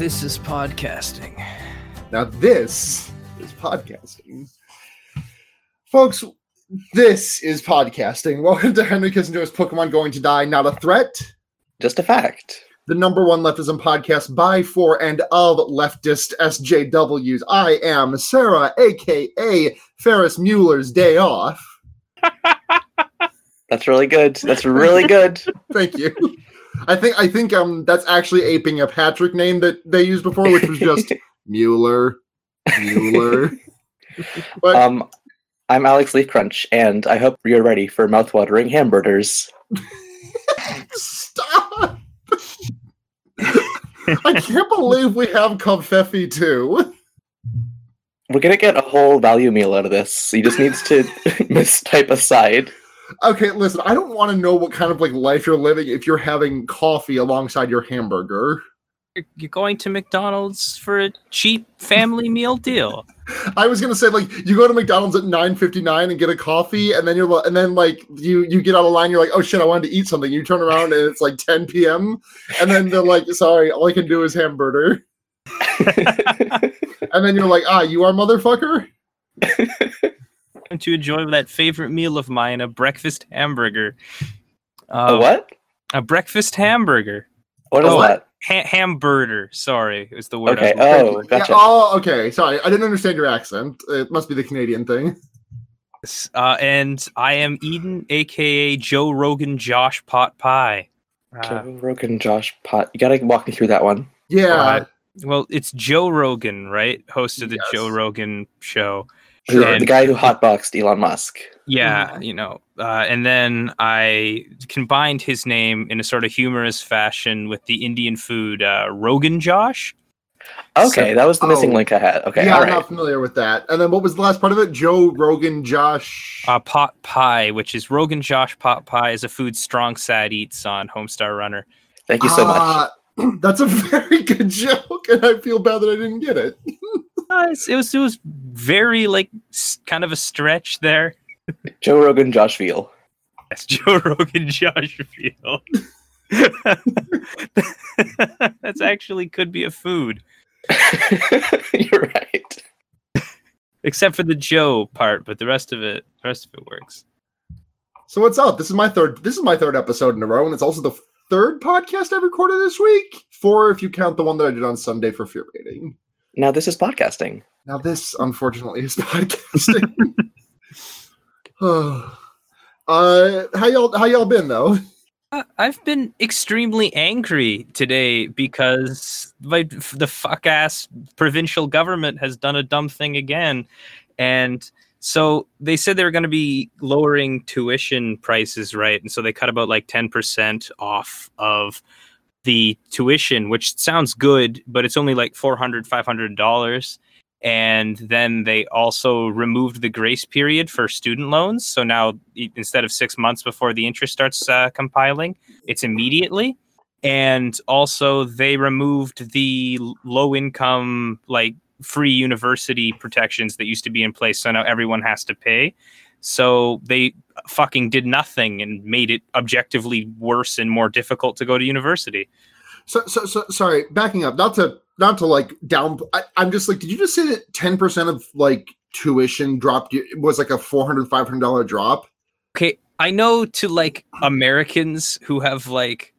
this is podcasting. Now this is podcasting. Folks, this is podcasting. Welcome to Henry Kissinger's Pokemon Going to Die, Not a Threat. Just a fact. The number one leftism podcast by, for, and of leftist SJWs. I am Sarah, aka Ferris Mueller's Day Off. That's really good. That's really good. Thank you. I think I think um that's actually aping a Patrick name that they used before, which was just Mueller. Mueller. but um, I'm Alex Leaf Crunch, and I hope you're ready for mouthwatering hamburgers. Stop! I can't believe we have Confetti too. We're gonna get a whole value meal out of this. He just needs to mistype aside. Okay, listen, I don't want to know what kind of like life you're living if you're having coffee alongside your hamburger. You're- You're going to McDonald's for a cheap family meal deal. I was gonna say like you go to McDonald's at 9.59 and get a coffee, and then you're li- and then like you you get out of line, you're like, oh shit, I wanted to eat something. You turn around and it's like 10 p.m. and then they're like, sorry, all I can do is hamburger. And then you're like, ah, you are motherfucker. And to enjoy that favorite meal of mine, a breakfast hamburger. a Uh, what? A breakfast hamburger. What is Oh, that? Ha- hamburger. Sorry, is the word. Okay. I was looking Oh, Yeah, gotcha. oh, okay. Sorry, I didn't understand your accent. It must be the Canadian thing. Uh, and I am Eden, aka Joe Rogan, Josh Pot Pie. Uh, Joe Rogan, Josh Pot. You gotta walk me through that one. Yeah. Uh, well, it's Joe Rogan, right? Host of the Yes. Joe Rogan show. The- And- the guy who hotboxed Elon Musk. Yeah, you know, uh, and then I combined his name in a sort of humorous fashion with the Indian food uh, Rogan Josh. Okay, So- that was the missing oh. link I had. Okay, yeah, all I'm not familiar with that. And then what was the last part of it? Joe Rogan, Josh. Uh, pot pie, which is Rogan Josh pot pie, is a food Strong Sad eats on Homestar Runner. Thank you so much. Ah, That's a very good joke, and I feel bad that I didn't get it. Uh, it was it was very like kind of a stretch there. Joe Rogan, Josh Veal. That's Joe Rogan Josh Field. That's actually could be a food, You're right. except for the Joe part, but the rest of it, the rest of it works. So what's up? This is my third. This is my third episode in a row, and it's also the third podcast I recorded this week. Four, if you count the one that I did on Sunday for fear rating. Now this is podcasting. Now this, unfortunately, is podcasting. uh, how y'all? How y'all been though? Uh, I've been extremely angry today because my, the fuck ass provincial government has done a dumb thing again. And so they said they were going to be lowering tuition prices, right? And so they cut about like 10% off of the tuition, which sounds good, but it's only like $400, $500 and then they also removed the grace period for student loans. So now instead of six months before the interest starts uh, compiling it's immediately. And also they removed the low income like free university protections that used to be in place. So now everyone has to pay so they fucking did nothing and made it objectively worse and more difficult to go to university So, so, so sorry. Backing up, not to, not to like down. I, I'm just like, did you just say that ten percent of like tuition dropped? you- Was like a 400 500 dollar drop? Okay, I know to like Americans who have like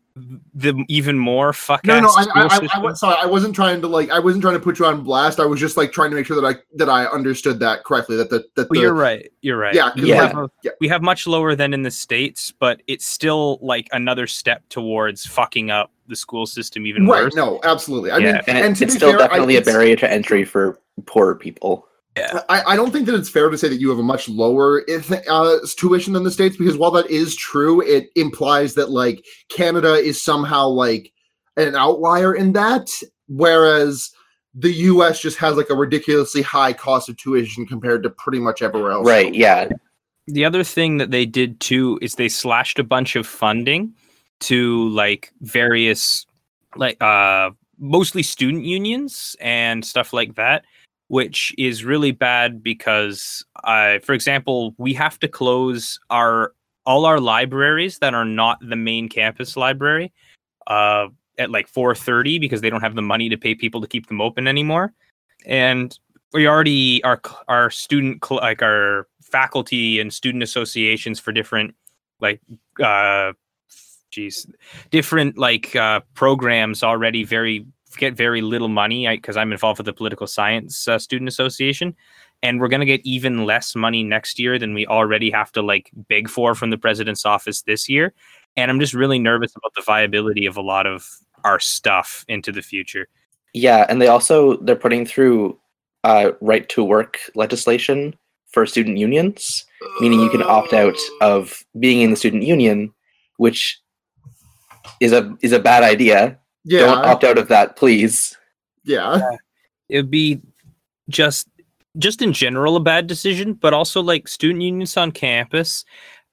the even more fuck No, no, ass I, I, I, I, was sorry. I wasn't trying to like. I wasn't trying to put you on blast. I was just like trying to make sure that I that I understood that correctly. That the that Well, the, you're right. You're right. Yeah, 'cause we like- have yeah. we have much lower than in the states, but it's still like another step towards fucking up the school system even right. worse. No, absolutely. I Yeah. mean, And, and, it's still fair, I- definitely a barrier to entry for poorer people. I, I don't think that it's fair to say that you have a much lower if, uh, tuition than the states because while that is true, it implies that like Canada is somehow like an outlier in that, whereas the U.S. just has like a ridiculously high cost of tuition compared to pretty much everywhere else. Right, yeah. The other thing that they did too is they slashed a bunch of funding to like various like uh mostly student unions and stuff like that which is really bad because, for example, we have to close our all our libraries that are not the main campus library uh, at like 4:30 because they don't have the money to pay people to keep them open anymore, and we already our our student like our faculty and student associations for different like uh geez different like uh programs already very get very little money because i'm involved with the political science uh, student association and we're going to get even less money next year than we already have to like beg for from the president's office this year and i'm just really nervous about the viability of a lot of our stuff into the future Yeah, and they also they're putting through uh, right to work legislation for student unions, meaning you can opt out of being in the student union, which is a is a bad idea. Yeah, Don't opt out of that, please. yeah. it would be just just in general a bad decision but also like student unions on campus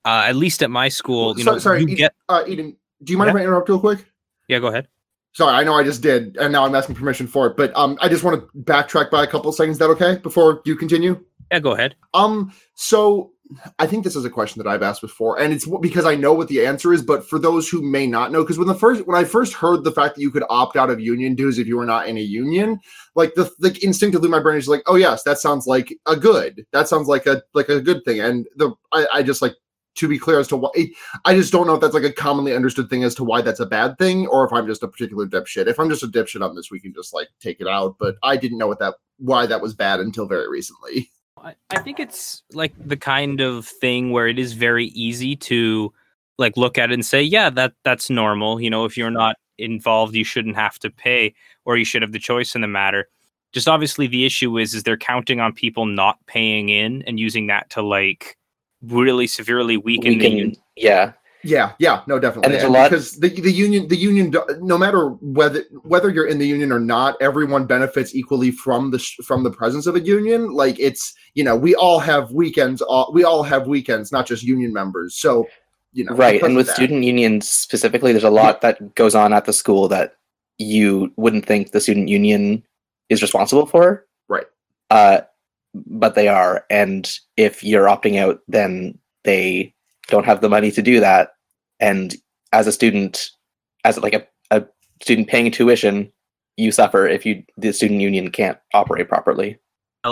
uh, at least at my school you So- know sorry, you Eden- get Uh, Eden, do you mind if I interrupt real quick? yeah go ahead Sorry, I know I just did, and now I'm asking permission for it. But um, I just want to backtrack by a couple of seconds. Is that okay? Before you continue. yeah go ahead Um, so I think this is a question that I've asked before, and it's because I know what the answer is. But for those who may not know, because when the first when I first heard the fact that you could opt out of union dues if you were not in a union, like the like instinctively my brain is like, oh yes, that sounds like a good. That sounds like a like a good thing. And the I, I just like to be clear as to why I just don't know if that's like a commonly understood thing as to why that's a bad thing, or if I'm just a particular dipshit. If I'm just a dipshit on this, we can just like take it out. But I didn't know what that why that was bad until very recently. I, I think it's like the kind of thing where it is very easy to like look at it and say yeah that that's normal. You know if you're not involved you shouldn't have to pay or you should have the choice in the matter. Just obviously the issue is is they're counting on people not paying in and using that to like really severely weaken, We the yeah, Yeah, yeah, no, definitely. And there's a lot- because the the union, the union, no matter whether whether you're in the union or not, everyone benefits equally from the from the presence of a union. Like it's you know we all have weekends, all, we all have weekends, not just union members. So you know, right. And with that. student unions specifically, there's a lot that goes on at the school that you wouldn't think the student union is responsible for. Right. Uh, but they are, and if you're opting out, then they don't have the money to do that. And as a student, as like a, a student paying tuition, you suffer if you the student union can't operate properly.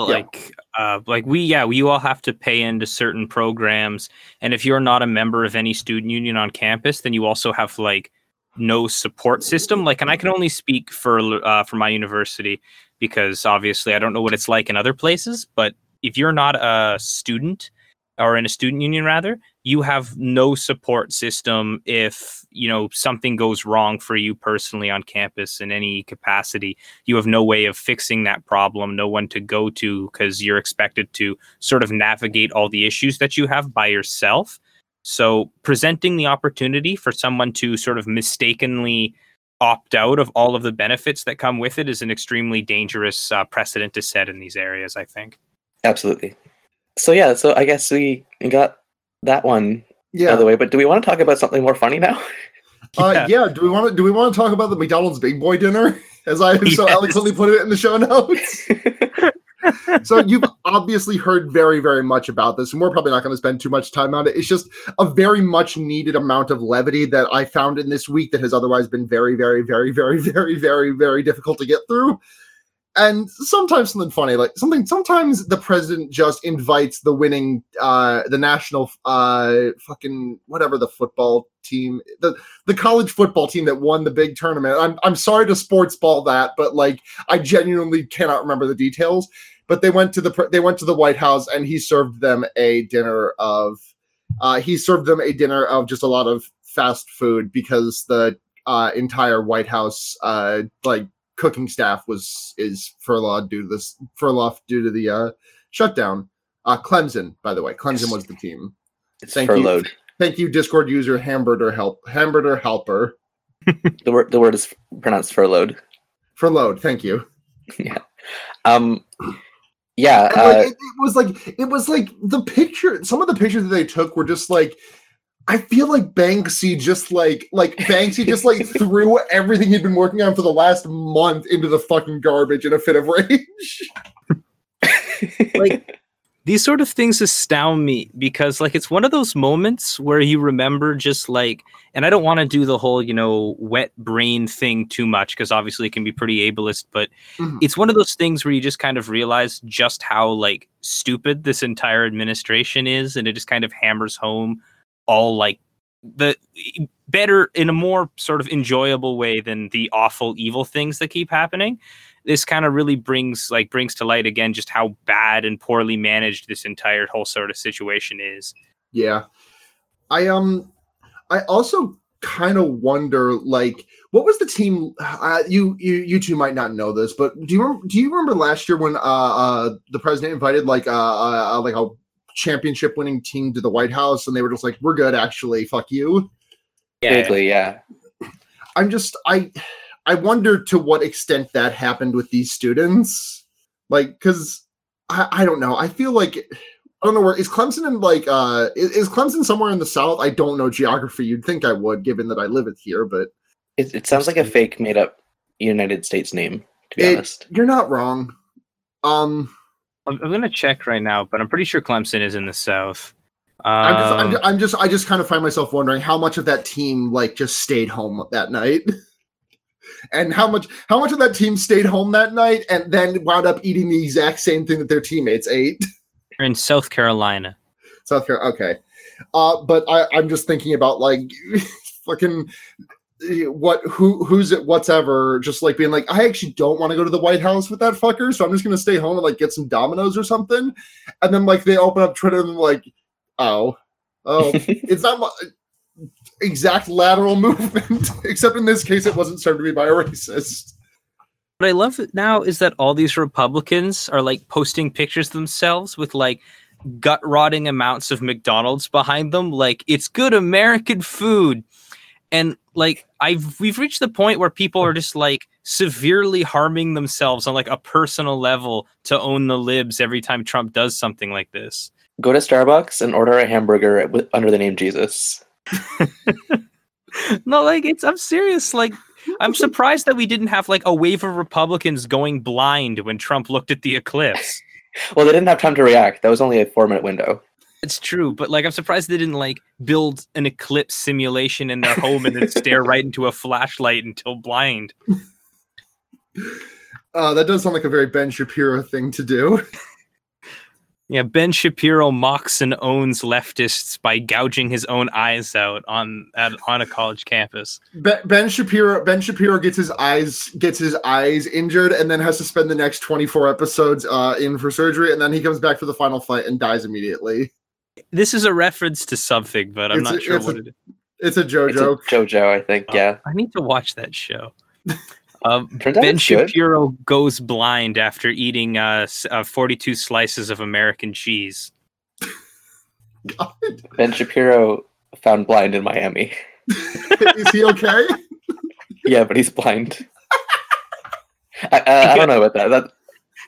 like uh like we yeah we all have to pay into certain programs and if you're not a member of any student union on campus then you also have like no support system like and i can only speak for uh for my university because obviously i don't know what it's like in other places but if you're not a student or in a student union rather you have no support system if you know something goes wrong for you personally on campus in any capacity. You have no way of fixing that problem no one to go to because you're expected to sort of navigate all the issues that you have by yourself. So presenting the opportunity for someone to sort of mistakenly opt out of all of the benefits that come with it is an extremely dangerous uh, precedent to set in these areas i think. Absolutely. So yeah, so I guess we got that one out yeah, of the way. But do we want to talk about something more funny now? uh, Yeah. yeah. Do we want to do we want to talk about the McDonald's Big Boy dinner as I have so Yes. eloquently put it in the show notes? so you've obviously heard very very much about this and we're probably not going to spend too much time on it it's just a very much needed amount of levity that i found in this week that has otherwise been very very very very very very very difficult to get through and sometimes something funny like something sometimes the president just invites the winning uh the national uh fucking whatever the football team the the college football team that won the big tournament. I'm i'm sorry to sports ball that but like i genuinely cannot remember the details. But they went to the they went to the white house and he served them a dinner of uh he served them a dinner of just a lot of fast food because the uh entire white house uh like cooking staff was is furloughed due to this furloughed due to the uh shutdown uh clemson by the way clemson was the team It's Thank you. furloughed. thank you discord user hamburger help hamburger helper The word the word is pronounced furloughed. for load thank you Yeah. Um, yeah. And, like, Uh, it, it was like it was like the picture some of the pictures that they took were just like i feel like banksy just like like banksy just like threw everything he'd been working on for the last month into the fucking garbage in a fit of rage Like- these sort of things astound me because like it's one of those moments where you remember just like and i don't want to do the whole you know wet brain thing too much because obviously it can be pretty ableist but Mhm. it's one of those things where you just kind of realize just how like stupid this entire administration is and it just kind of hammers home all like the better in a more sort of enjoyable way than the awful evil things that keep happening this kind of really brings like brings to light again just how bad and poorly managed this entire whole sort of situation is Yeah. I um I also kind of wonder like what was the team uh, you you you two might not know this but do you remember, do you remember last year when uh uh the president invited like uh, uh uh, like a championship winning team to the White House and they were just like we're good actually fuck you Vaguely, yeah. I'm just I I wonder to what extent that happened with these students like because I I don't know I feel like I don't know where is Clemson in like uh is, is Clemson somewhere in the south? I don't know geography. You'd think I would, given that I live it here, but It, it sounds like a fake made up United States name, to be It- honest. you're not wrong. Um, I'm, I'm gonna check right now but i'm pretty sure clemson is in the south I'm just, I'm, Um, I'm just, I just kind of find myself wondering how much of that team like just stayed home that night, and how much, how much of that team stayed home that night and then wound up eating the exact same thing that their teammates ate. in south carolina South Carolina. Okay. Uh, but I, I'm just thinking about like fucking what who who's it whatever just like being like I actually don't want to go to the White House with that fucker so I'm just gonna stay home and like get some Domino's or something. And then like they open up Twitter and like oh oh it's not my exact lateral movement except in this case it wasn't served to me by a racist. What i love now is that all these republicans are like posting pictures themselves with like gut rotting amounts of mcdonald's behind them like it's good american food. And like i've we've reached the point where people are just like severely harming themselves on like a personal level to own the libs every time trump does something like this Go to Starbucks and order a hamburger with, under the name Jesus. no like it's i'm serious like i'm surprised that we didn't have like a wave of republicans going blind when trump looked at the eclipse Well, they didn't have time to react. That was only a four minute window. It's true, but like I'm surprised they didn't like build an eclipse simulation in their home and then stare right into a flashlight until blind. uh, that does sound like a very Ben Shapiro thing to do Yeah, Ben Shapiro mocks and owns leftists by gouging his own eyes out on at, on a college campus. Ben, ben Shapiro Ben Shapiro gets his eyes gets his eyes injured and then has to spend the next 24 episodes uh, in for surgery and then he comes back for the final fight and dies immediately. This is a reference to something, but I'm It's not a- sure it's a- what it is. It's a It's a JoJo. JoJo, I think. Oh, Yeah. I need to watch that show. Um, ben it's good. Shapiro goes blind after eating uh, uh, 42 slices of American cheese. Ben Shapiro found blind in Miami. Is he okay? Yeah, but he's blind. I, uh, I don't know about that. that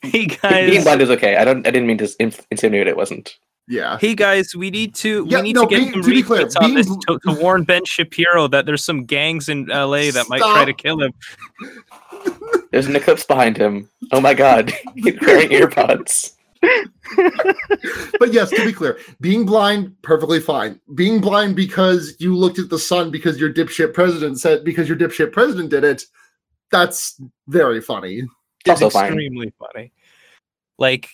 Hey being blind is okay. I don't. I didn't mean to insinuate it wasn't. Yeah. Hey guys, we need to Yeah, we need no, to get being- some to be clear, on being this to, to warn Ben Shapiro that there's some gangs in LA that might try to kill him. There's an eclipse behind him. Oh my god, he's wearing earpods. But yes, to be clear, being blind perfectly fine. Being blind because you looked at the sun because your dipshit president said because your dipshit president did it. That's very funny. It's Also fine. extremely funny. Like,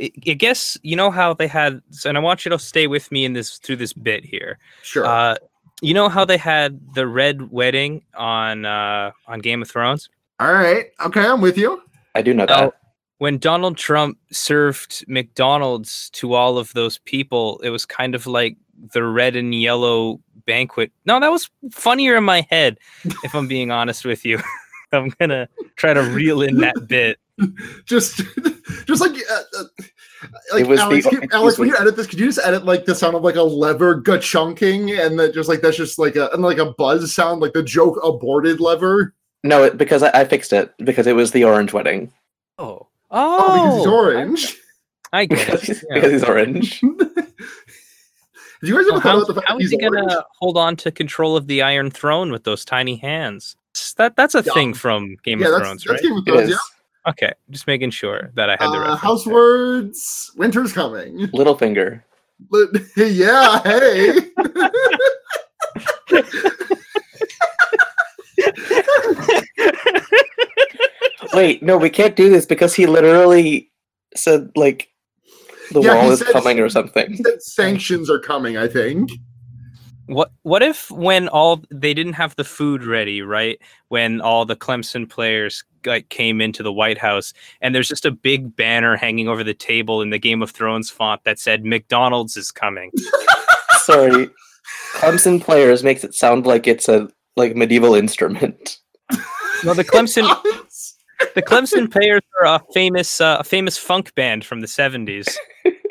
I I guess you know how they had, and I want you to stay with me in this through this bit here. Sure. Uh, you know how they had the red wedding on uh, on Game of Thrones. All right. Okay, I'm with you. I do know Now, that. when Donald Trump served McDonald's to all of those people, it was kind of like the red and yellow banquet. No, that was funnier in my head, if I'm being honest with you. I'm gonna try to reel in that bit. just just like uh, uh, like It was the- Alex, can- Alex when you edit this could you just edit like the sound of like a lever ga-chunking and that just like that's just like a and like a buzz sound like the joke aborted lever No, it, because I, I fixed it because it was the orange wedding. Oh, oh, because he's orange I get Because he's, Yeah. because he's orange. Did you guys ever Well, thought how, about the fact how that is he's he gonna orange? hold on to control of the Iron Throne with those tiny hands? That that's a thing from Game yeah of that's, Thrones, that's right? Game of Thrones is. Okay, just making sure that I had the Uh, reference house there. words. Winter's coming. Littlefinger. But- yeah. Hey. Wait, no, we can't do this because he literally said like the Yeah, wall is said- coming or He something. said sanctions are coming. I think. What what if when all they didn't have the food ready, right? When all the Clemson players like came into the White House and there's just a big banner hanging over the table in the Game of Thrones font that said McDonald's is coming. Sorry, Clemson players makes it sound like it's a like medieval instrument. Well, the Clemson the Clemson players are a famous uh, a famous funk band from the 70s.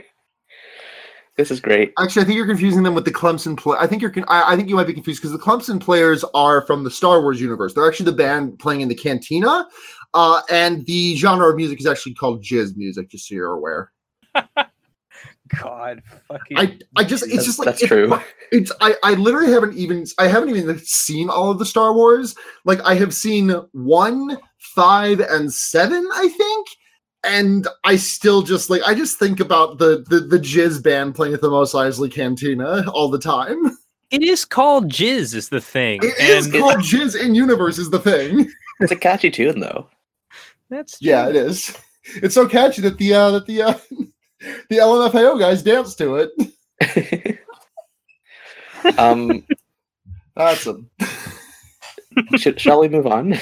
This is great. Actually, I think you're confusing them with the Clemson play. I think you're. Con- I, I think you might be confused because the Clemson players are from the Star Wars universe. They're actually the band playing in the cantina, uh, and the genre of music is actually called jizz music. Just so you're aware. God, fucking I, I just, it's That's- just like that's it's- true. It's I, I literally haven't even I haven't even seen all of the Star Wars. Like I have seen one, five, and seven, I think. And I still just like I just think about the the, the jizz band playing at the Mos Eisley Cantina all the time. it is called Jizz is the thing. It is and called Jizz in Universe is the thing. It's a catchy tune though. that's Yeah, it is. It's so catchy that the uh that the uh the LMFAO guys dance to it. um, Awesome. should, shall we move on?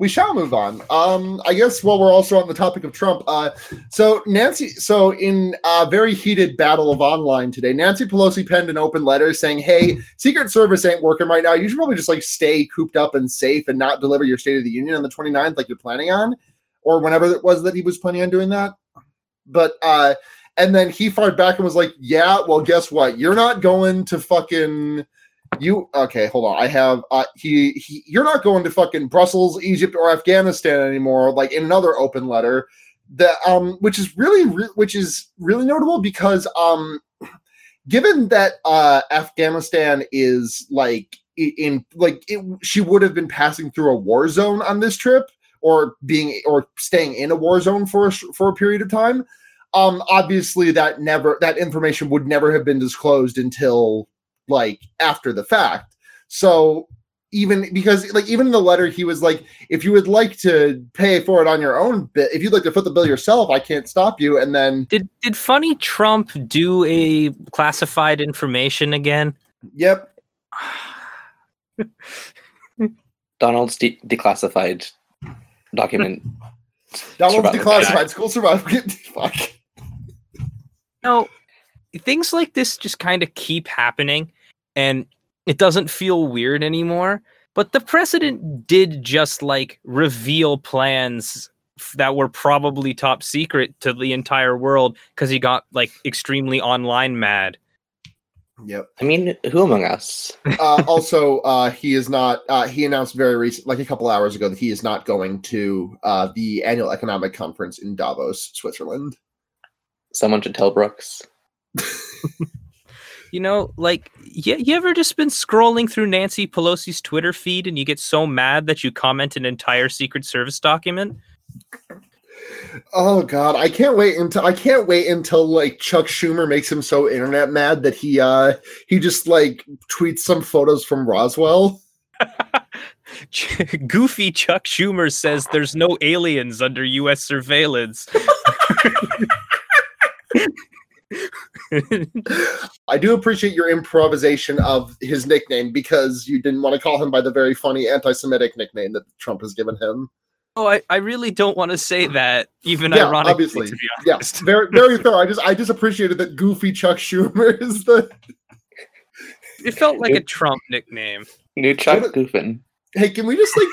We shall move on. Um, I guess while we're also on the topic of Trump, uh, so Nancy, so in a very heated battle of online today, Nancy Pelosi penned an open letter saying, "Hey, Secret Service ain't working right now. You should probably just like stay cooped up and safe and not deliver your State of the Union on the 29th like you're planning on, or whenever it was that he was planning on doing that." But uh, and then he fired back and was like, "Yeah, well, guess what? You're not going to fucking." You okay? Hold on. I have uh he he. You're not going to fucking Brussels, Egypt, or Afghanistan anymore. Like in another open letter, that um, which is really re- which is really notable because um, given that uh Afghanistan is like in like it, she would have been passing through a war zone on this trip or being or staying in a war zone for a, for a period of time. Um, obviously that never that information would never have been disclosed until like after the fact. So even because like even in the letter he was like if you would like to pay for it on your own bit if you'd like to foot the bill yourself I can't stop you and then Did did funny Trump do a classified information again? yep Donald's de- declassified document. Donald's declassified guide. school survival fuck No, things like this just kind of keep happening and it doesn't feel weird anymore. But the president did just like reveal plans f- that were probably top secret to the entire world because he got like extremely online mad. yep I mean, who among us? uh, also uh he is not uh he announced very recent like a couple hours ago that he is not going to uh the annual economic conference in Davos Switzerland Someone should tell Brooks. You know, like you, you ever just been scrolling through Nancy Pelosi's Twitter feed and you get so mad that you comment an entire Secret Service document? Oh god, I can't wait until I can't wait until like Chuck Schumer makes him so internet mad that he uh he just like tweets some photos from Roswell. Goofy Chuck Schumer says there's no aliens under U.S. surveillance. I do appreciate your improvisation of his nickname because you didn't want to call him by the very funny anti-Semitic nickname that Trump has given him. oh, I, I really don't want to say that, even Yeah, ironically, obviously. to be Yeah, very very fair. I just I just appreciated that goofy Chuck Schumer is the It felt like a Trump nickname. New Chuck Goofin. Hey, can we just like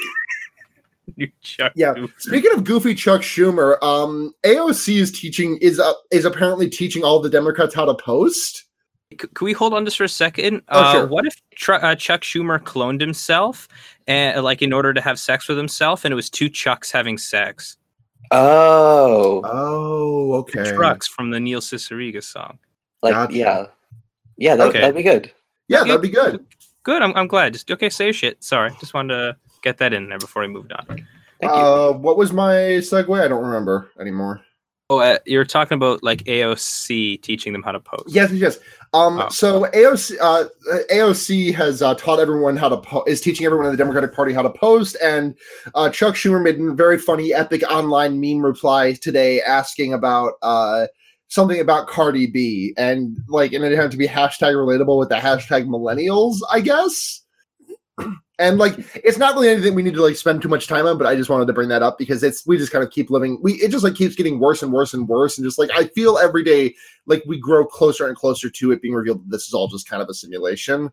You Chuck Yeah. Goof. Speaking of goofy Chuck Schumer, um, AOC is teaching is uh, is apparently teaching all the Democrats how to post. C- Can we hold on just for a second? Oh, uh, sure. What if Tr- uh, Chuck Schumer cloned himself, and like in order to have sex with himself, and it was two Chucks having sex? Oh, Oh, okay. Trucks from the Neil Cicierega song. like Gotcha. yeah, yeah. That, Okay. That'd be good. Yeah, that'd be good. Good. I'm, I'm glad. Just okay. Say your shit. Sorry. Just wanted to get that in there before we moved on. Thank you. Uh, what was my segue? I don't remember anymore. Oh, uh, you're talking about like AOC teaching them how to post. Yes, yes, yes. Um, Oh. so AOC, uh, AOC has uh, taught everyone how to po- is teaching everyone in the Democratic Party how to post, and uh, Chuck Schumer made a very funny, epic online meme reply today asking about uh, something about Cardi B, and like, and it had to be hashtag relatable with the hashtag millennials, I guess. And like, it's not really anything we need to like spend too much time on, but I just wanted to bring that up because it's we just kind of keep living. We it just like keeps getting worse and worse and worse, and just like I feel every day like we grow closer and closer to it being revealed that this is all just kind of a simulation.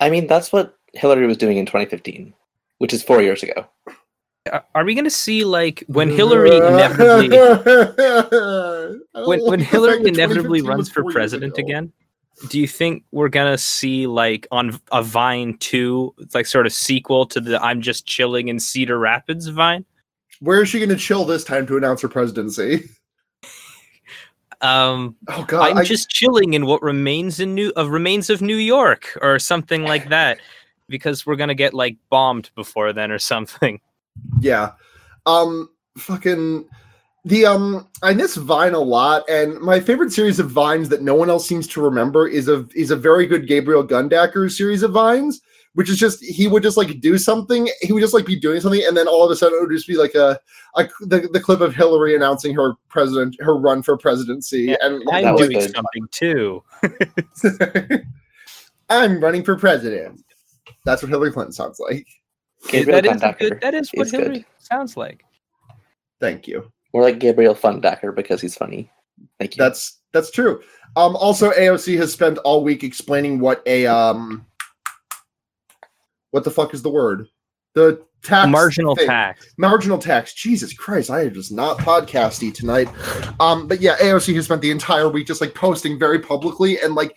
I mean, that's what Hillary was doing in 2015, which is four years ago. Are- Are we going to see like when Hillary inevitably when, when Hillary inevitably runs for president again? Do you think we're gonna see like on a Vine two, like sort of sequel to the "I'm just chilling in Cedar Rapids" Vine? Where is she going to chill this time to announce her presidency? Um, Oh God! I'm I- just chilling in what remains in New of remains of New York or something like that, because we're gonna get like bombed before then or something. yeah um fucking the um i miss vine a lot and my favorite series of vines that no one else seems to remember is a is a very good gabriel gundacker series of vines which is just he would just like do something he would just like be doing something and then all of a sudden it would just be like a, a the, the clip of hillary announcing her president her run for presidency Yeah, and That I'm doing good. something too. i'm running for president that's what hillary clinton sounds like Gabriel that is a Fundacker good. That is what is good. Hillary sounds like. thank you More like Gabriel Fundacker because he's funny. Thank you. That's that's true. Um, also, AOC has spent all week explaining what a um, what the fuck is the word? The tax Marginal thing. tax. Marginal tax. Jesus Christ, I am just not podcasty tonight. Um, but yeah, AOC has spent the entire week just like posting very publicly and like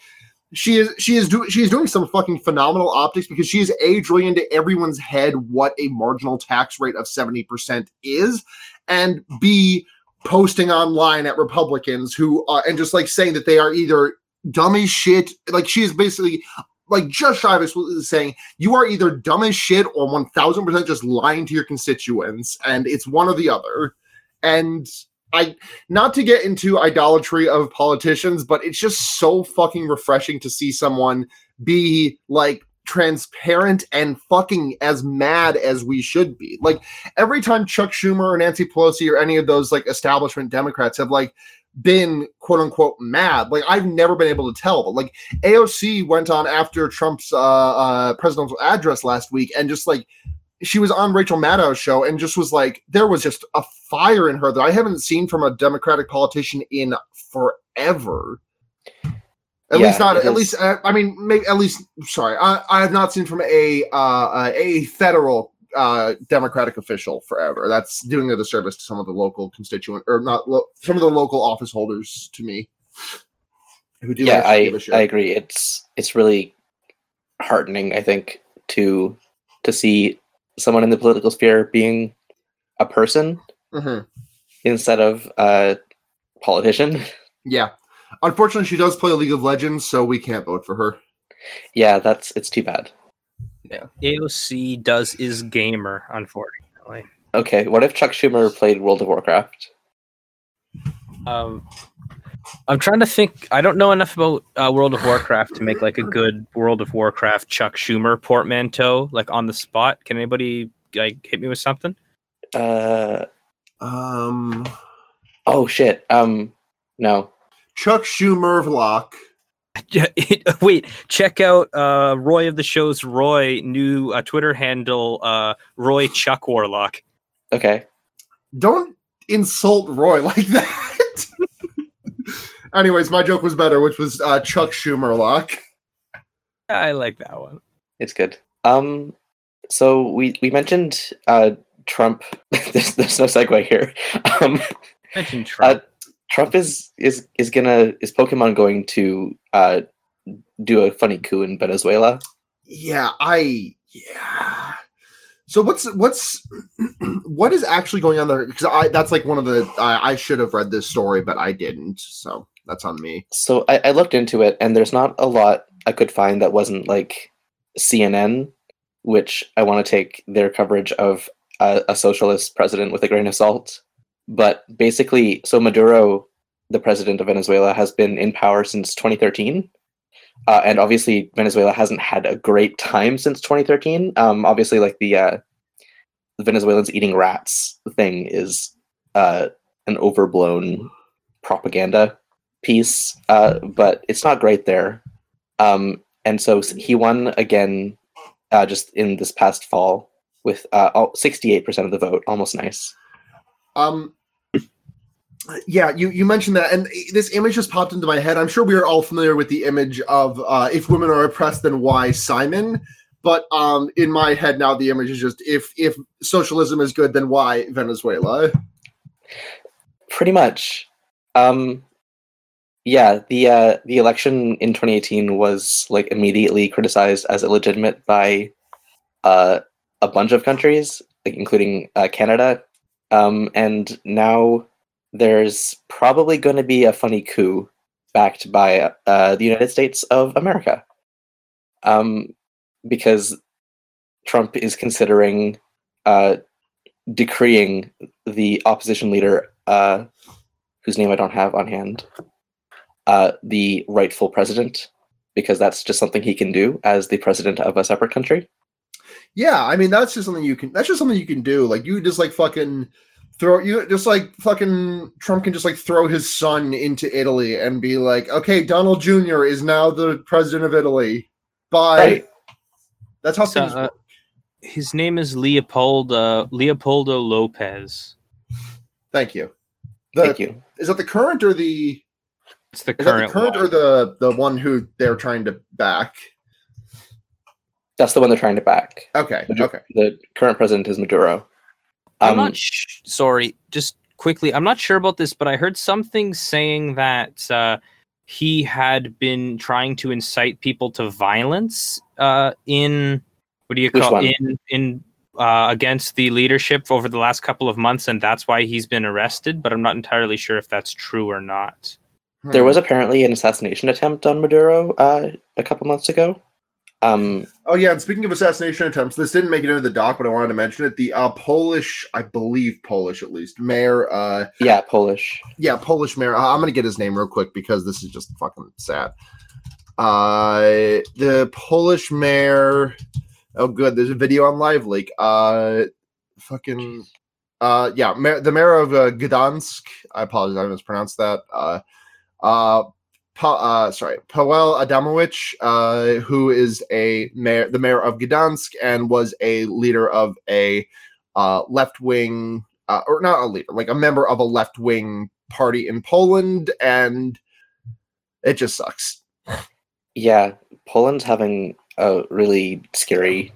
she is she is doing she is doing some fucking phenomenal optics because she is a drilling into everyone's head what a marginal tax rate of 70% is and b posting online at republicans who uh, and just like saying that they are either dumb as shit like she is basically like just shy of saying you are either dumb as shit or 1000% just lying to your constituents and it's one or the other. And i not to get into idolatry of politicians but it's just so fucking refreshing to see someone be like transparent and fucking as mad as we should be like every time chuck schumer or nancy pelosi or any of those like establishment democrats have like been quote unquote mad like i've never been able to tell but like aoc went on after trump's uh, uh presidential address last week and just like she was on Rachel Maddow's show and just was like, there was just a fire in her that I haven't seen from a Democratic politician in forever. At Yeah, least not. At least uh, I mean, maybe at least. Sorry, I, I have not seen from a uh, uh, a federal uh, Democratic official forever. That's doing a disservice to some of the local constituent or not lo- some of the local office holders to me. Who do yeah, I give a shit. I agree. It's it's really heartening. I think to to see someone in the political sphere being a person Mhm. instead of a politician. Yeah. Unfortunately, she does play League of Legends, so we can't vote for her. yeah, that's it's too bad. Yeah. AOC does is gamer, unfortunately. Okay, what if Chuck Schumer played World of Warcraft? Um, I'm trying to think. I don't know enough about uh, World of Warcraft to make like a good World of Warcraft Chuck Schumer portmanteau, like on the spot. Can anybody like hit me with something? Uh Um, oh shit. Um no. Chuck Schumer vlog. Yeah, it, wait, check out uh, Roy of the show's Roy new uh, Twitter handle, uh, Roy Chuck Warlock. Okay. Don't insult Roy like that. Anyways, my joke was better, which was uh, Chuck Schumer lock. I like that one. It's good. Um so we we mentioned uh Trump there's there's no segue here. Um Mention Trump. Trump is is is gonna is Pokemon going to uh do a funny coup in Venezuela? Yeah, I yeah. So what's what's what is actually going on there? Because I that's like one of the I, I should have read this story, but I didn't. So that's on me. So I, I looked into it and there's not a lot I could find that wasn't like CNN, which I want to take their coverage of a, a socialist president with a grain of salt. But basically, so Maduro, the president of Venezuela, has been in power since 2013. Uh, and obviously, Venezuela hasn't had a great time since 2013. Um, obviously, like the, uh, the Venezuelans eating rats thing is uh, an overblown propaganda piece, uh, but it's not great there. Um, and so he won again uh, just in this past fall with uh, 68% of the vote. Almost nice. Um, yeah, you, you mentioned that, and this image just popped into my head. I'm sure we are all familiar with the image of uh, if women are oppressed, then why Simon? But um, in my head now, the image is just if if socialism is good, then why Venezuela? Pretty much. Um, yeah, the uh, the election in 2018 was like immediately criticized as illegitimate by uh, a bunch of countries, like including uh, Canada. Um, and now there's probably going to be a funny coup backed by uh, the United States of America, um, because Trump is considering uh, decreeing the opposition leader, uh, whose name I don't have on hand, uh, the rightful president, because that's just something he can do as the president of a separate country. Yeah, I mean that's just something you can. That's just something you can do. Like you just like fucking throw you just like fucking Trump can just like throw his son into Italy and be like, okay, Donald Jr. is now the president of Italy. Bye. Right. That's how So, things uh, work. his name is Leopoldo Leopoldo Lopez. Thank you. The, Thank you. Is that the current or the It's the that the current, current one. or the the one who they're trying to back? That's the one they're trying to back. Okay. Maduro- Okay. The current president is Maduro. I'm Um, not sh- sorry. Just quickly, I'm not sure about this, but I heard something saying that uh, he had been trying to incite people to violence uh, in what do you call in in uh, against the leadership over the last couple of months, and that's why he's been arrested. But I'm not entirely sure if that's true or not. There Hmm. was apparently an assassination attempt on Maduro uh, a couple months ago. Um, Oh yeah, and speaking of assassination attempts, this didn't make it into the doc, but I wanted to mention it. The uh, Polish, I believe Polish at least, mayor, uh, yeah, Polish. yeah, Polish mayor. uh, I'm gonna get his name real quick because this is just fucking sad. Uh, the Polish mayor. Oh, good. There's a video on Live Leak. Uh, fucking. Uh, yeah, mayor, the mayor of uh, Gdansk. I apologize, I mispronounced that. Uh, uh, Pa, uh, sorry, Paweł Adamowicz, uh, who is a mayor, the mayor of Gdansk, and was a leader of a uh, left wing, uh, or not a leader, like a member of a left wing party in Poland, and it just sucks. Yeah, Poland's having a really scary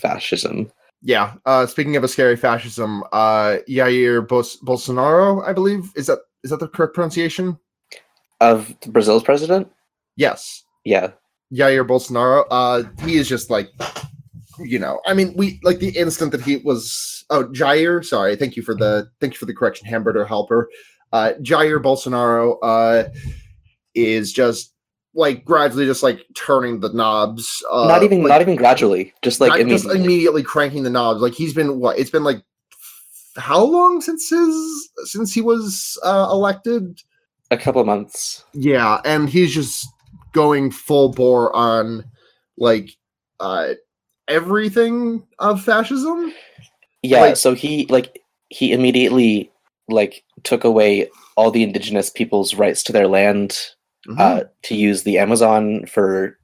fascism. Yeah. Uh, speaking of a scary fascism, uh, Jair Bos- Bolsonaro, I believe, is that is that the correct pronunciation? Of Brazil's president? Yes. Yeah. Jair Bolsonaro, uh, he is just like, you know, I mean, we like the instant that he was, oh, Jair, sorry, thank you for the, thank you for the correction, hamburger helper. Uh, Jair Bolsonaro, uh, is just like gradually just like turning the knobs. Uh, not even like, not even gradually. Just like not- just immediately. immediately cranking the knobs. Like he's been what? It's been like how long since his since he was uh, elected? A couple of months. Yeah, and he's just going full bore on like uh everything of fascism. Yeah, Like- so he like he immediately like took away all the indigenous people's rights to their land Mm-hmm. uh, to use the Amazon for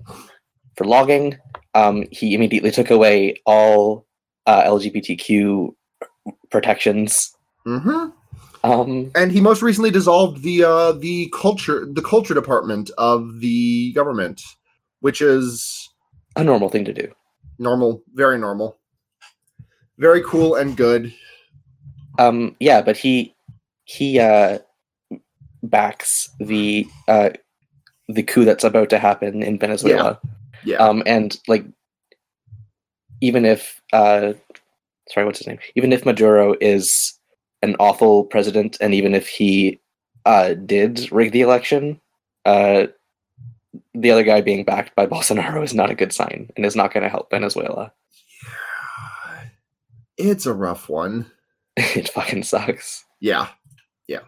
for logging. Um, he immediately took away all uh, LGBTQ protections. hmm Um, And he most recently dissolved the uh the culture the culture department of the government, which is a normal thing to do. normal, very normal. Very cool and good. Um, yeah, but he he uh, backs the uh, the coup that's about to happen in Venezuela. Yeah. Um, and like, even if uh, sorry, what's his name? Even if Maduro is an awful president, and even if he uh, did rig the election, uh, the other guy being backed by Bolsonaro is not a good sign, and is not going to help Venezuela. it's a rough one. it fucking sucks. Yeah. Yeah.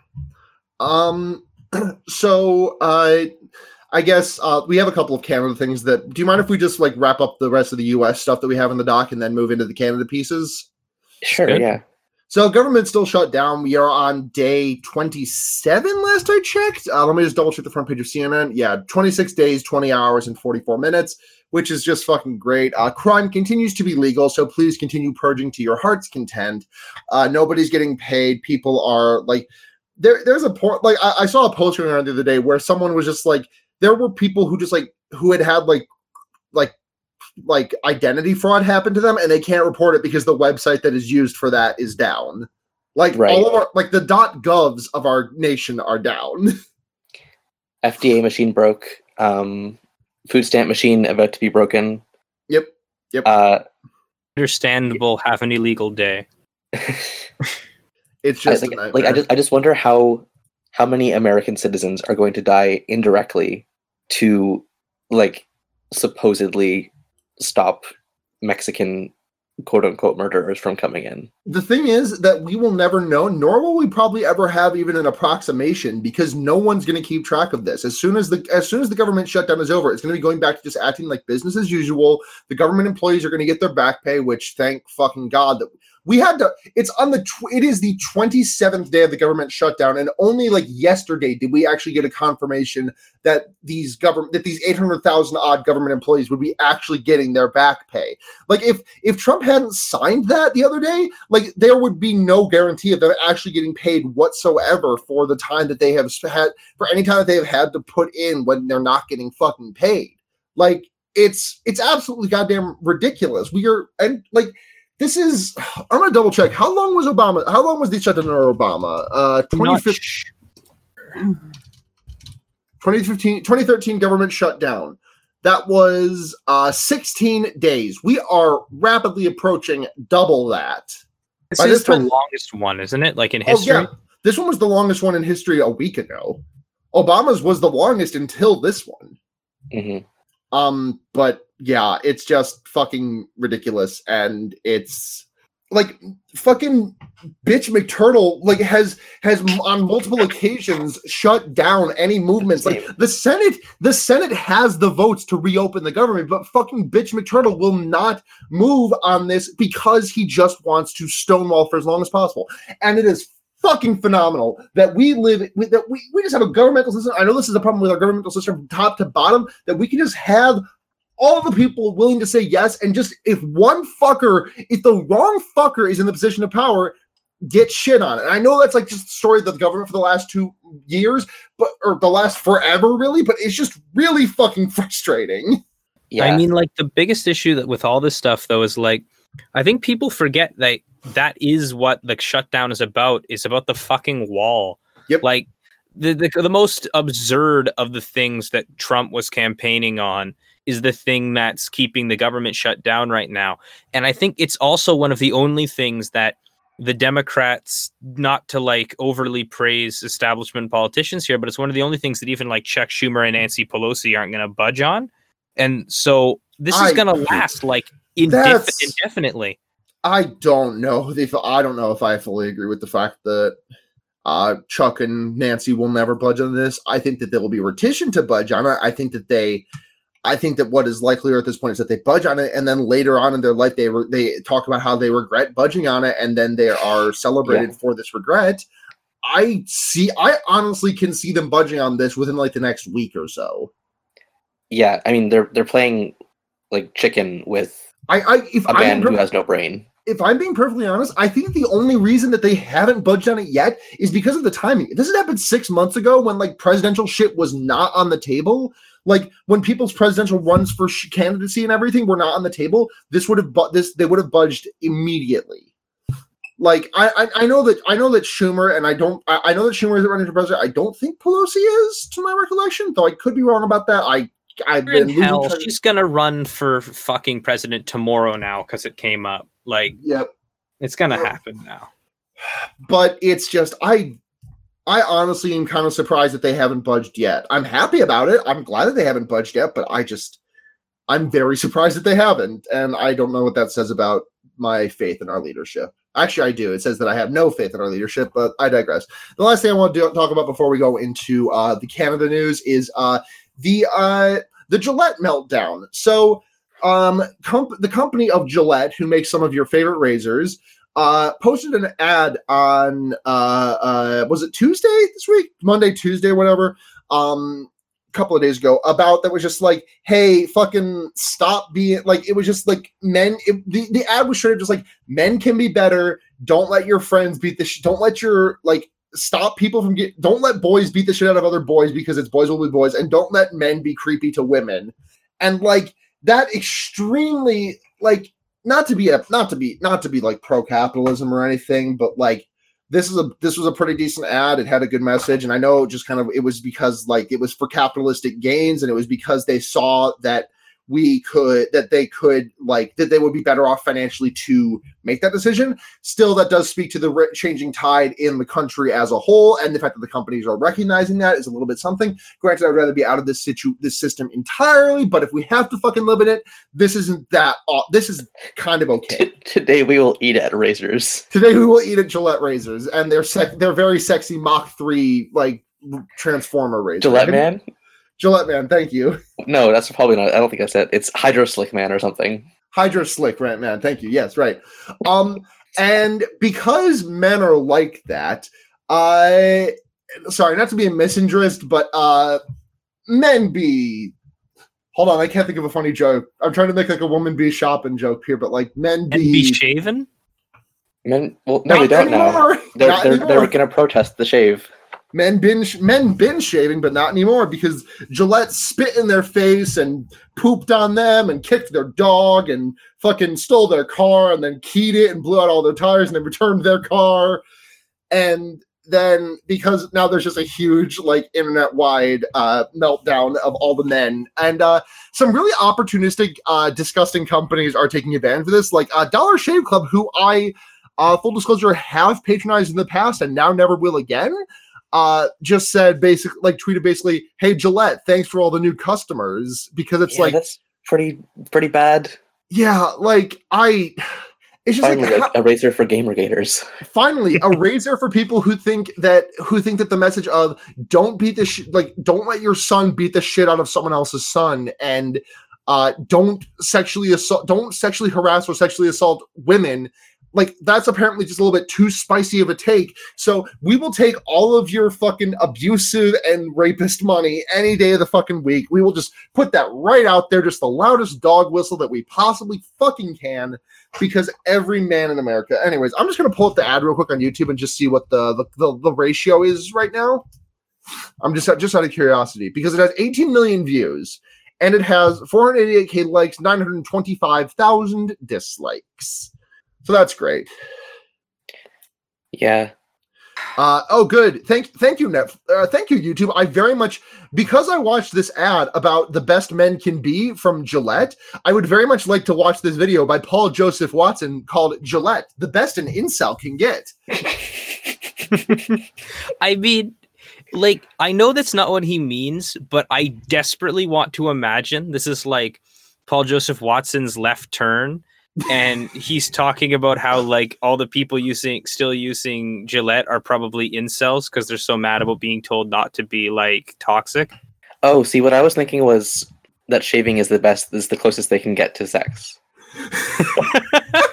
Um so uh I guess uh we have a couple of Canada things that do you mind if we just like wrap up the rest of the US stuff that we have in the doc and then move into the Canada pieces? Sure, Good. yeah. So government still shut down. We are on day 27 last I checked. Uh, let me just double check the front page of CNN. Yeah, 26 days, 20 hours, and 44 minutes, which is just fucking great. Uh, crime continues to be legal, so please continue purging to your heart's content. Uh, nobody's getting paid. People are like, there. There's a point. Like I, I saw a post around the other day where someone was just like, there were people who just like who had had like like identity fraud happened to them and they can't report it because the website that is used for that is down. Like Right. all of our like the dot .govs of our nation are down. FDA machine broke. Um, food stamp machine about to be broken. yep. Yep. Uh, Understandable. Have an illegal day. It's I, just like, a like I just I just wonder how how many American citizens are going to die indirectly to like supposedly stop Mexican quote unquote murderers from coming in. the thing is that we will never know, nor will we probably ever have even an approximation because no one's going to keep track of this. As soon as the as soon as the government shutdown is over, it's going to be going back to just acting like business as usual. The government employees are going to get their back pay, which thank fucking god that we had to. It's on the tw- it is the twenty seventh day of the government shutdown, and only like yesterday did we actually get a confirmation that these government that these eight hundred thousand odd government employees would be actually getting their back pay. Like if if Trump hadn't signed that the other day, like there would be no guarantee of them actually getting paid whatsoever for the time that they have had for any time that they have had to put in when they're not getting fucking paid. Like it's it's absolutely goddamn ridiculous. We are and like this is I'm gonna double check. How long was Obama? How long was the shutdown under Obama? Uh 2015 2015 2013 government shutdown that was uh 16 days we are rapidly approaching double that This By is this the time- longest one, isn't it? Like in history. oh yeah this one was the longest one in history a week ago obama's was the longest until this one hmm um but yeah it's just fucking ridiculous and it's like fucking bitch mcturtle like has has on multiple occasions shut down any movements. Like the senate the senate has the votes to reopen the government but fucking bitch mcturtle will not move on this because he just wants to stonewall for as long as possible. And it is fucking phenomenal that we live that we, we just have a governmental system. I know this is a problem with our governmental system from top to bottom that we can just have all the people willing to say yes and just if one fucker if the wrong fucker is in the position of power get shit on it and i know that's like just the story of the government for the last two years but or the last forever really but it's just really fucking frustrating Yeah, I mean, like the biggest issue that with all this stuff though is like, I think people forget that that is what the shutdown is about. Is about the fucking wall. Yep. Like the, the the most absurd of the things that Trump was campaigning on is the thing that's keeping the government shut down right now. And I think it's also one of the only things that the Democrats, not to like overly praise establishment politicians here, but it's one of the only things that even like Chuck Schumer and Nancy Pelosi aren't going to budge on. And so this is going to last like indef- That's- indefinitely. i don't know if i don't know if i fully agree with the fact that uh chuck and nancy will never budge on this i think that they will be reticent to budge on it i think that they I think that what is likelier at this point is that they budge on it, and then later on in their life, they re- they talk about how they regret budging on it, and then they are celebrated for this regret. I see. I honestly can see them budging on this within like the next week or so. yeah. I mean, they're they're playing like chicken with I, I if a man who has no brain. if I'm being perfectly honest, I think the only reason that they haven't budged on it yet is because of the timing. This had happened six months ago when like presidential shit was not on the table. Like when people's presidential runs for sh- candidacy and everything were not on the table, this would have but this they would have budged immediately. Like I, I I know that I know that Schumer and I don't I, I know that Schumer isn't running for president. I don't think Pelosi is, to my recollection, though I could be wrong about that. I I've You're in been losing hell. of- She's gonna run for fucking president tomorrow now because it came up. Like Yep. it's gonna Yeah. happen now. but it's just I I honestly am kind of surprised that they haven't budged yet. I'm happy about it. I'm glad that they haven't budged yet, but I just I'm very surprised that they haven't, and I don't know what that says about my faith in our leadership. Actually, I do. It says that I have no faith in our leadership, but I digress. The last thing I want to do, talk about before we go into uh, the Canada news is uh, the uh, the Gillette meltdown. So, um, comp- the company of Gillette, who makes some of your favorite razors, uh, posted an ad on uh, uh, was it Tuesday this week, Monday, Tuesday, whatever. Um, a couple of days ago about that was just like, hey, fucking stop being like it was just like men. It, the the ad was straight up just like men can be better. Don't let your friends beat the. Sh- don't let your like stop people from get. Don't let boys beat the shit out of other boys because it's boys will be boys, and don't let men be creepy to women. And like that extremely like not to be a not to be not to be like pro capitalism or anything, but like this is a this was a pretty decent ad. It had a good message, and I know just kind of it was because like it was for capitalistic gains, and it was because they saw that we could that they could like that they would be better off financially to make that decision. Still, that does speak to the changing tide in the country as a whole, and the fact that the companies are recognizing that is a little bit something. Granted, I'd rather be out of this situ this system entirely, but if we have to fucking live in it, this isn't that. Aw- this is kind of okay. T- today we will eat at Razors. Today we will eat at Gillette razors, and they're sec- they're very sexy Mach three like transformer razors. Gillette Man? Gillette man, thank you. No, that's probably not. I don't think that's it. It's Hydro Slick Man or something. Hydro Slick Rant Man, thank you. Yes, right. Um, and because men are like that, I sorry, not to be a misandrist, but uh men be hold on, I can't think of a funny joke. I'm trying to make like a woman be shopping joke here, but like men And be, be shaven? Men, well, no, Not they don't now. They're Not they're, anymore. they're going to protest the shave. Men been men been shaving, but not anymore because Gillette spit in their face and pooped on them and kicked their dog and fucking stole their car and then keyed it and blew out all their tires and then returned their car. And then because now there's just a huge like internet wide uh meltdown of all the men. And uh some really opportunistic uh disgusting companies are taking advantage of this. Like uh dollar shave club who i uh full disclosure have patronized in the past and now never will again uh just said basically like tweeted basically hey gillette thanks for all the new customers because it's Yeah, like that's pretty pretty bad. yeah like i it's just Finally, like a, a razor for gamer gators. finally a razor for people who think that who think that the message of don't beat the sh- like don't let your son beat the shit out of someone else's son and uh don't sexually assault don't sexually harass or sexually assault women like that's apparently just a little bit too spicy of a take so we will take all of your fucking abusive and rapist money any day of the fucking week we will just put that right out there just the loudest dog whistle that we possibly fucking can because every man in America. Anyways, I'm just gonna pull up the ad real quick on YouTube and just see what the the, the, the ratio is right now. I'm just just out of curiosity because it has 18 million views and it has 488k likes, 925,000 dislikes. So that's great. Yeah, Uh, oh, good. Thank, thank you, Net. Uh, thank you, YouTube. I very much because I watched this ad about the best men can be from Gillette. I would very much like to watch this video by Paul Joseph Watson called Gillette, the best an incel can get. I mean, like, I know that's not what he means, but I desperately want to imagine this is like Paul Joseph Watson's left turn. And he's talking about how like all the people using still using Gillette are probably incels because they're so mad about being told not to be like toxic. Oh, see, what I was thinking was that shaving is the best, is the closest they can get to sex.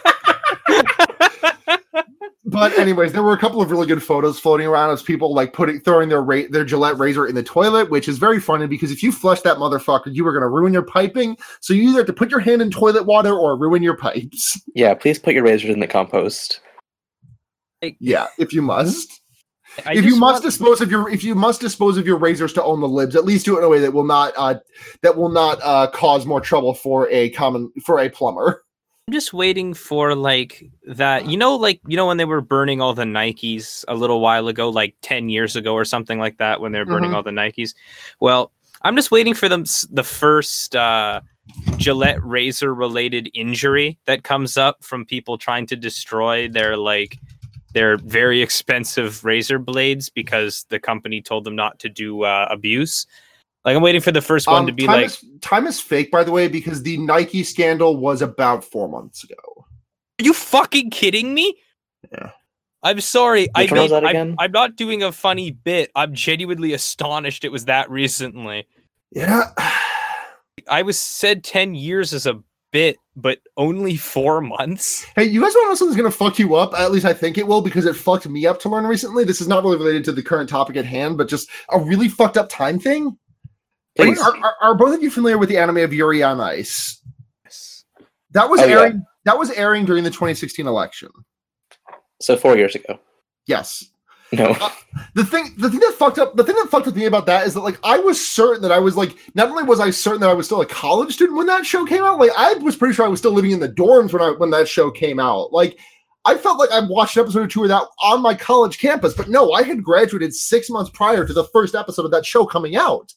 But anyways, there were a couple of really good photos floating around of people like putting throwing their ra- their Gillette razor in the toilet, which is very funny because if you flush that motherfucker, you were going to ruin your piping. So you either have to put your hand in toilet water or ruin your pipes. Yeah, please put your razors in the compost. Yeah, if you must. I if you must want- dispose of your if you must dispose of your razors to own the libs, at least do it in a way that will not uh that will not uh cause more trouble for a common for a plumber. I'm just waiting for like that. You know, like you know when they were burning all the Nikes a little while ago, like ten years ago or something like that, when they were burning Mhm. all the Nikes. Well, I'm just waiting for them the first uh, Gillette razor related injury that comes up from people trying to destroy their like their very expensive razor blades because the company told them not to do uh, abuse. Like I'm waiting for the first one Um, to be time like is, time is fake, by the way, because the Nike scandal was about four months ago. Are you fucking kidding me? Yeah. I'm sorry. I Which one was made, that I'm. I'm not doing a funny bit. I'm genuinely astonished it was that recently. Yeah. I was said 10 years as a bit, but only four months. Hey, you guys want to know something's gonna fuck you up? At least I think it will, because it fucked me up to learn recently. This is not really related to the current topic at hand, but just a really fucked up time thing. Please. Are, are, are both of you familiar with the anime of Yuri on Ice? Yes. That was Oh, yeah. airing. That was airing during the 2016 election. So four years ago. Yes. No. Uh, the thing the thing that fucked up the thing that fucked with me about that is that like I was certain that I was like not only was I certain that I was still a college student when that show came out, like I was pretty sure I was still living in the dorms when I when that show came out. Like I felt like I watched an episode or two of that on my college campus, but no, I had graduated six months prior to the first episode of that show coming out,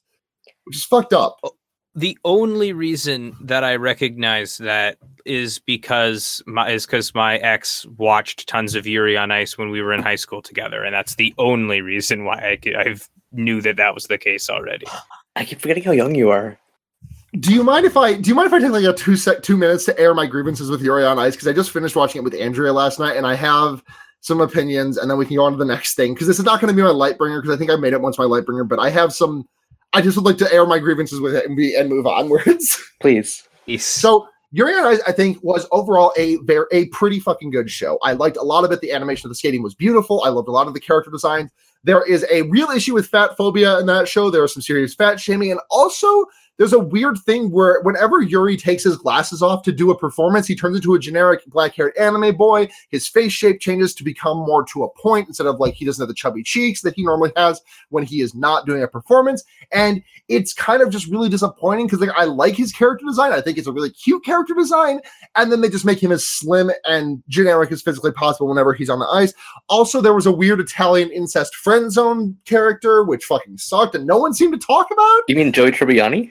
which is fucked up. Oh, the only reason that I recognize that is because my is because my ex watched tons of Yuri on Ice when we were in high school together, and that's the only reason why I I've knew that that was the case already. I keep forgetting how young you are. Do you mind if I do you mind if I take like a two sec two minutes to air my grievances with Yuri on Ice? Because I just finished watching it with Andrea last night and I have some opinions and then we can go on to the next thing. Because this is not going to be my light bringer because I think I made it once my light bringer, but I have some I just would like to air my grievances with it and be and move onwards. Please. so Yuri on Ice, I think, was overall a very a pretty fucking good show. I liked a lot of it. The animation of the skating was beautiful. I loved a lot of the character designs. There is a real issue with fat phobia in that show. There is some serious fat shaming, and also there's a weird thing where whenever Yuri takes his glasses off to do a performance, he turns into a generic black-haired anime boy. His face shape changes to become more to a point instead of like he doesn't have the chubby cheeks that he normally has when he is not doing a performance. And it's kind of just really disappointing because like I like his character design. I think it's a really cute character design, and then they just make him as slim and generic as physically possible whenever he's on the ice. Also, there was a weird Italian incest friend zone character, which fucking sucked, and no one seemed to talk about. You mean Joey Tribbiani?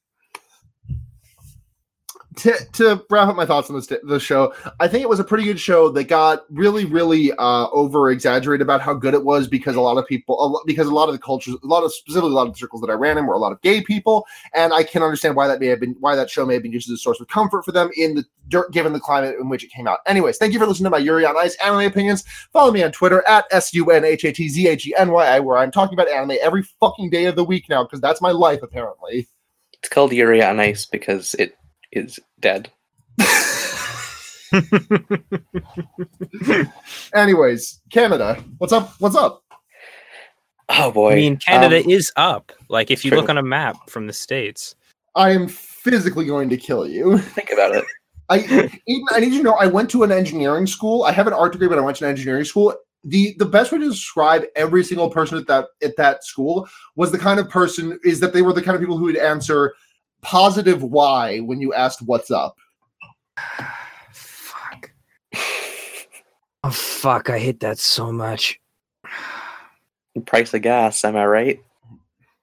to, to wrap up my thoughts on this the show, I think it was a pretty good show that got really, really uh, over exaggerated about how good it was because a lot of people, a lo- because a lot of the cultures, a lot of specifically a lot of the circles that I ran in were a lot of gay people, and I can understand why that may have been why that show may have been used as a source of comfort for them in the dirt, given the climate in which it came out. Anyways, thank you for listening to my Yuri on Ice anime opinions. Follow me on Twitter at s u n h a t z h e n y i, where I'm talking about anime every fucking day of the week now because that's my life apparently. It's called Yuri on Ice because it is dead. Anyways, Canada, what's up? What's up? Oh boy. I mean, Canada Um, is up. Like if you true. look on a map from the states. I am physically going to kill you. think about it. I Eden, I need you to know I went to an engineering school. I have an art degree, but I went to an engineering school. The the best way to describe every single person at that at that school was the kind of person is that they were the kind of people who would answer positive why when you asked what's up. Fuck. Oh fuck! I hate that so much. Price of gas, am I right?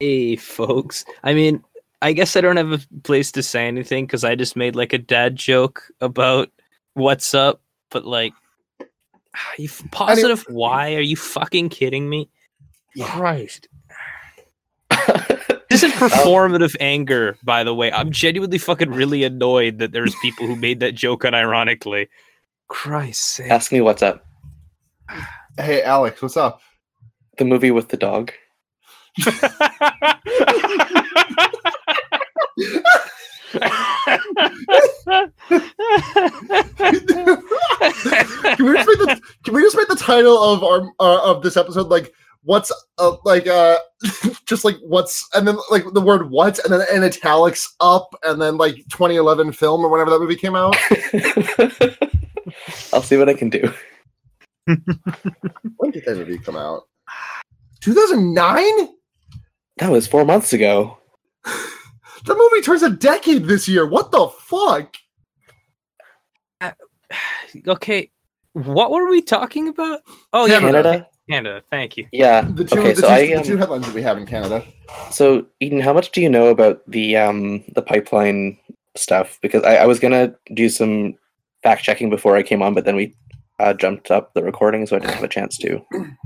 Hey, folks. I mean, I guess I don't have a place to say anything because I just made like a dad joke about what's up, but like, you f- positive? Why are you fucking kidding me? Christ. This is performative anger, by the way. I'm genuinely fucking really annoyed that there's people who made that joke unironically. Christ sake. Ask me what's up. Hey Alex, what's up? The movie with the dog. can we just make the can we just make the title of our uh, of this episode like what's uh, like uh just like what's and then like the word what and then in italics up and then like 2011 film or whenever that movie came out I'll see what I can do. when did that movie come out 2009 That was four months ago. the movie turns a decade this year what the fuck okay, what were we talking about? Oh yeah, Canada. Canada. Canada. Thank you. Yeah. The two, okay, the, so two, I the um, two headlines that we have in Canada. So, Eden, how much do you know about the um the pipeline stuff? Because I, I was gonna do some fact checking before I came on, but then we uh, jumped up the recording, so I didn't have a chance to.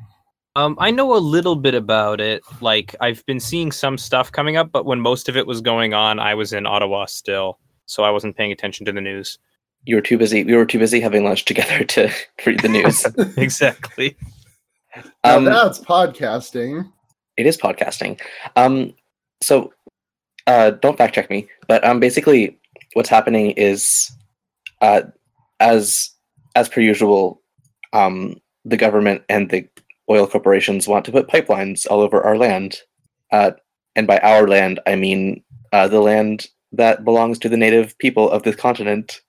Um, I know a little bit about it. Like I've been seeing some stuff coming up, but when most of it was going on, I was in Ottawa still, so I wasn't paying attention to the news. You were too busy. We were too busy having lunch together to read the news. exactly. Now um, that's podcasting. it is podcasting. Um, so uh, don't fact check me, but um, basically, what's happening is, uh, as as per usual, um, the government and the oil corporations want to put pipelines all over our land, uh, and by our land, I mean uh, the land that belongs to the native people of this continent.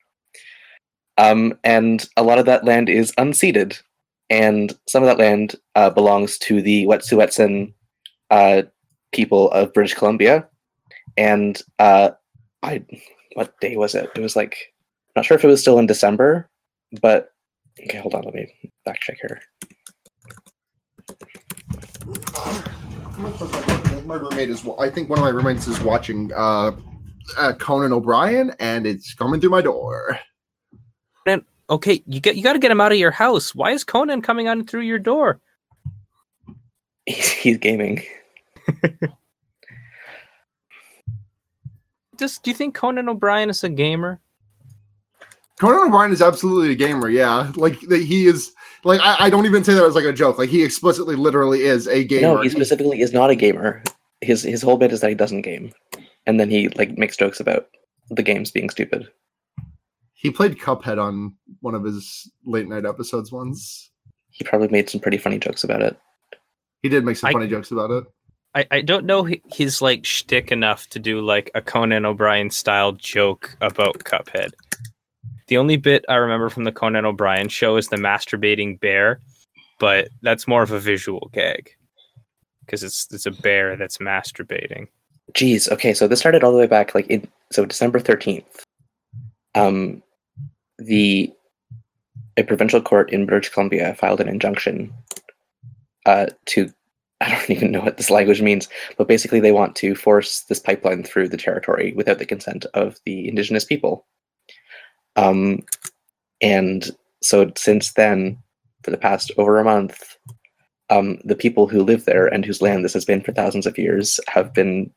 Um, and a lot of that land is unceded, and some of that land uh, belongs to the Wet'suwet'en uh, people of British Columbia, and uh, I what day was it? It was like not sure if it was still in December, but okay, hold on, let me back check here. My roommate is. I think one of my roommates is watching uh, uh, Conan O'Brien, and it's coming through my door. Okay, you get you got to get him out of your house. Why is Conan coming on through your door? He's, he's gaming. Just do you think Conan O'Brien is a gamer? Conan O'Brien is absolutely a gamer. Yeah, like that he is. Like I, I don't even say that as like a joke. Like he explicitly, literally is a gamer. No, he specifically is not a gamer. His his whole bit is that he doesn't game, and then he like makes jokes about the games being stupid. He played Cuphead on one of his late night episodes once. He probably made some pretty funny jokes about it. He did make some I- funny jokes about it. I, I don't know hi- his like shtick enough to do like a Conan O'Brien style joke about Cuphead. The only bit I remember from the Conan O'Brien show is the masturbating bear, but that's more of a visual gag because it's it's a bear that's masturbating. Jeez. Okay, so this started all the way back, like in so December thirteenth. Um, the a provincial court in British Columbia filed an injunction uh, to I don't even know what this language means, but basically they want to force this pipeline through the territory without the consent of the indigenous people. Um, and so since then, for the past over a month, um, the people who live there and whose land this has been for thousands of years have been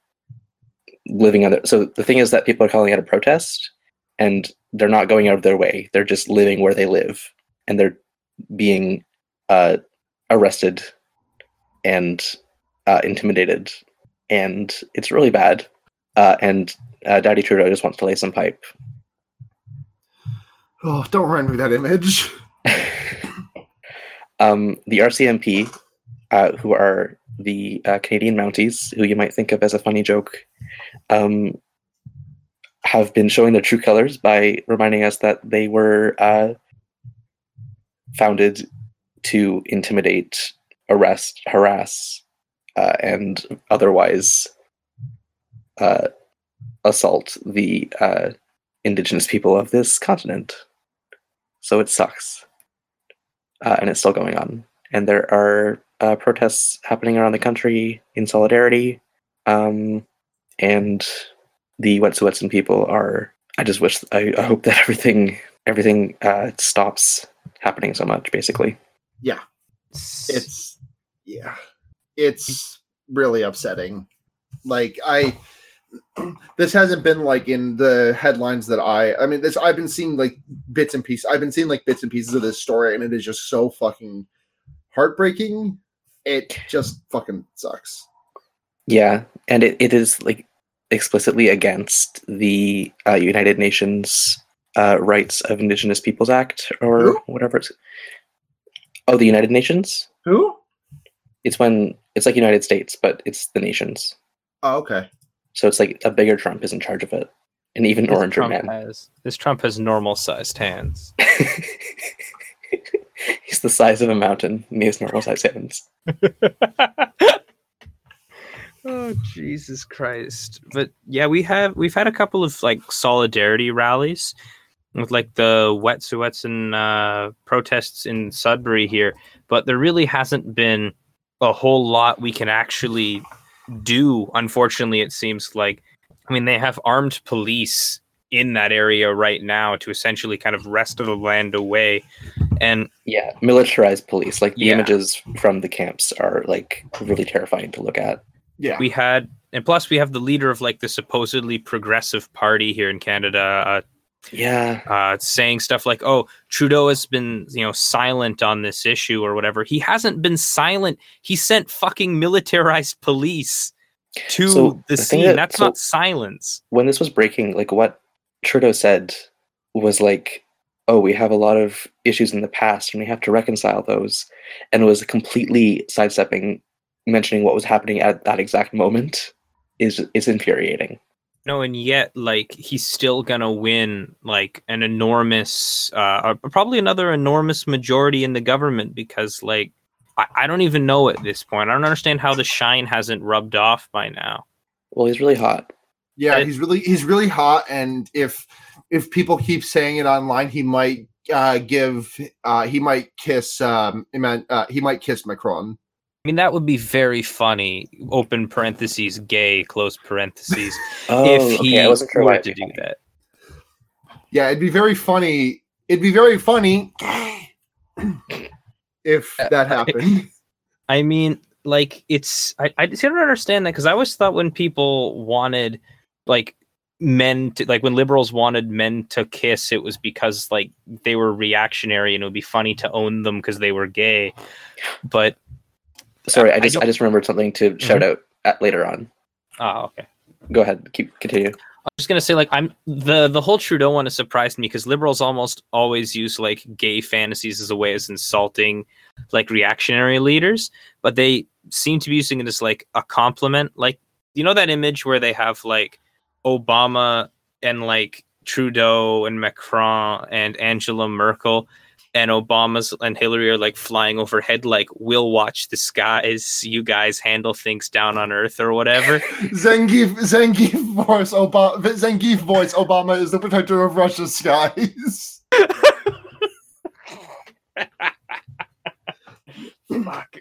living on it. So the thing is that people are calling it a protest, and they're not going out of their way. They're just living where they live, and they're being uh, arrested and uh, intimidated, and it's really bad. Uh, and uh, Daddy Trudeau just wants to lay some pipe. Oh, don't remind me of that image. um, the RCMP, uh, who are the uh, Canadian Mounties, who you might think of as a funny joke, um, have been showing their true colors by reminding us that they were uh, founded to intimidate, arrest, harass, uh, and otherwise uh, assault the uh, indigenous people of this continent. So it sucks uh, and it's still going on. And there are uh, protests happening around the country in solidarity. Um, and the Wet'suwet'en people are. I just wish. I, I hope that everything everything uh, stops happening so much. Basically, Yeah. It's yeah, it's really upsetting. Like I, this hasn't been like in the headlines that I. I mean, this I've been seeing like bits and pieces. I've been seeing like bits and pieces of this story, and it is just so fucking heartbreaking. It just fucking sucks. yeah, and it, it is like explicitly against the uh, United Nations uh, Rights of Indigenous Peoples Act or Who? whatever it's. Oh, the United Nations. Who? It's when it's like United States, but it's the nations. Oh, okay. So it's like a bigger Trump is in charge of it, and even This oranger Trump man. has this Trump has normal sized hands. He's the size of a mountain, and he has normal sized hands. oh Jesus Christ! But yeah, we have we've had a couple of like solidarity rallies. with like the Wet'suwet'en uh, protests in Sudbury here, but there really hasn't been a whole lot we can actually do. Unfortunately, it seems like I mean they have armed police in that area right now to essentially kind of wrest the land away, and Yeah, militarized police. Like the Yeah. images from the camps are like really terrifying to look at. Yeah. we had and plus we have the leader of like the supposedly progressive party here in Canada uh, Yeah, uh, saying stuff like, "Oh, Trudeau has been, you know, silent on this issue or whatever." He hasn't been silent. He sent fucking militarized police to So, the, the scene. that- That's so- not silence. when this was breaking, like what Trudeau said was like, "Oh, we have a lot of issues in the past, and we have to reconcile those," and it was completely sidestepping mentioning what was happening at that exact moment. Is is infuriating. No, and yet, like, he's still gonna win, like, an enormous, uh, probably another enormous majority in the government because, like, I, I don't even know at this point. I don't understand how the shine hasn't rubbed off by now. Well, he's really hot. Yeah, It- he's really he's really hot, and if if people keep saying it online, he might uh, give uh, he might kiss um, Eman- uh, he might kiss Macron. I mean, that would be very funny. Open parentheses, gay, close parentheses. Oh, if he okay. I wasn't sure were to do funny. that. Yeah, it'd be very funny. It'd be very funny if that happened. I mean, like it's I I just don't understand that because I always thought when people wanted like men to like when liberals wanted men to kiss, it was because like they were reactionary and it would be funny to own them because they were gay. But Sorry, I I just I, don't- just remembered something to shout mm-hmm. out at later on. oh, okay. Go ahead, keep continue. I'm just gonna say like I'm the the whole Trudeau one has surprised me because liberals almost always use like gay fantasies as a way of insulting like reactionary leaders, but they seem to be using it as like a compliment. Like you know that image where they have like Obama and like Trudeau and Macron and Angela Merkel and Obama's and Hillary are like flying overhead like we'll watch the skies, you guys handle things down on earth or whatever. Zangief Zangief voice Obama Zangief voice Obama is the protector of Russia's skies. Fuck.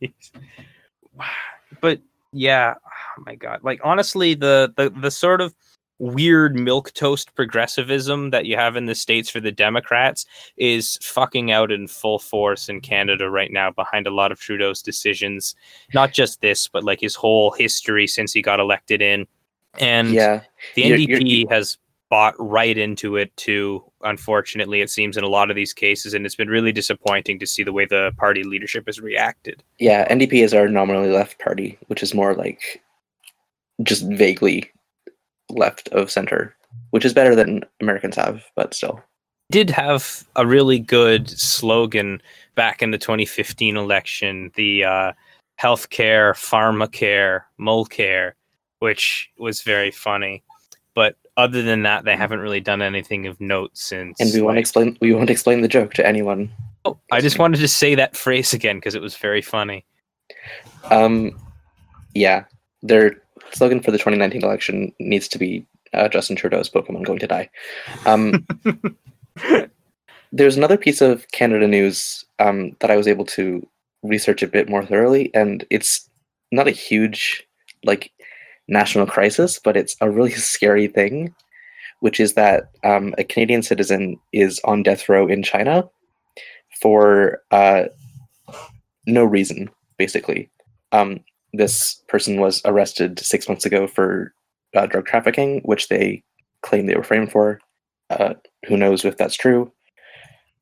but yeah, oh my god. Like honestly, the the the sort of weird milk toast progressivism that you have in the states for the Democrats is fucking out in full force in Canada right now behind a lot of Trudeau's decisions. Not just this, but like his whole history since he got elected in. And Yeah, the You're- NDP you're- has bought right into it too. Unfortunately, it seems in a lot of these cases, and it's been really disappointing to see the way the party leadership has reacted. yeah. NDP is our nominally left party, which is more like just vaguely left of center, which is better than Americans have, but still. Did have a really good slogan back in the 2015 election: the uh, healthcare, pharmacare, Mulcair, which was very funny. But other than that, they haven't really done anything of note since. And we won't like- explain we won't explain the joke to anyone. Oh, I just wanted to say that phrase again because it was very funny. Um, yeah, their slogan for the 2019 election needs to be uh, Justin Trudeau's Pokemon going to die. Um, there's another piece of Canada news um, that I was able to research a bit more thoroughly, and it's not a huge like national crisis, but it's a really scary thing, which is that um, a Canadian citizen is on death row in China for uh, no reason, basically. Um, this person was arrested six months ago for uh, drug trafficking, which they claim they were framed for. Uh, who knows if that's true?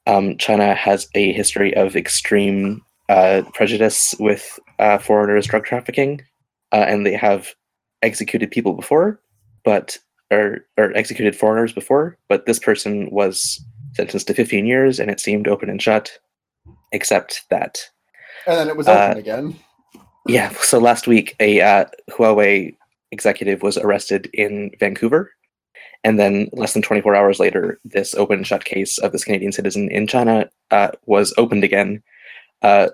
Um, China has a history of extreme uh, prejudice with uh, foreigners drug trafficking, uh, and they have executed people before, but or or executed foreigners before. But this person was sentenced to 15 years, and it seemed open and shut, except that And then it was open Uh, again. Yeah. So last week, a uh, Huawei executive was arrested in Vancouver. And then less than 24 hours later, this open shut case of this Canadian citizen in China uh, was opened again. Uh,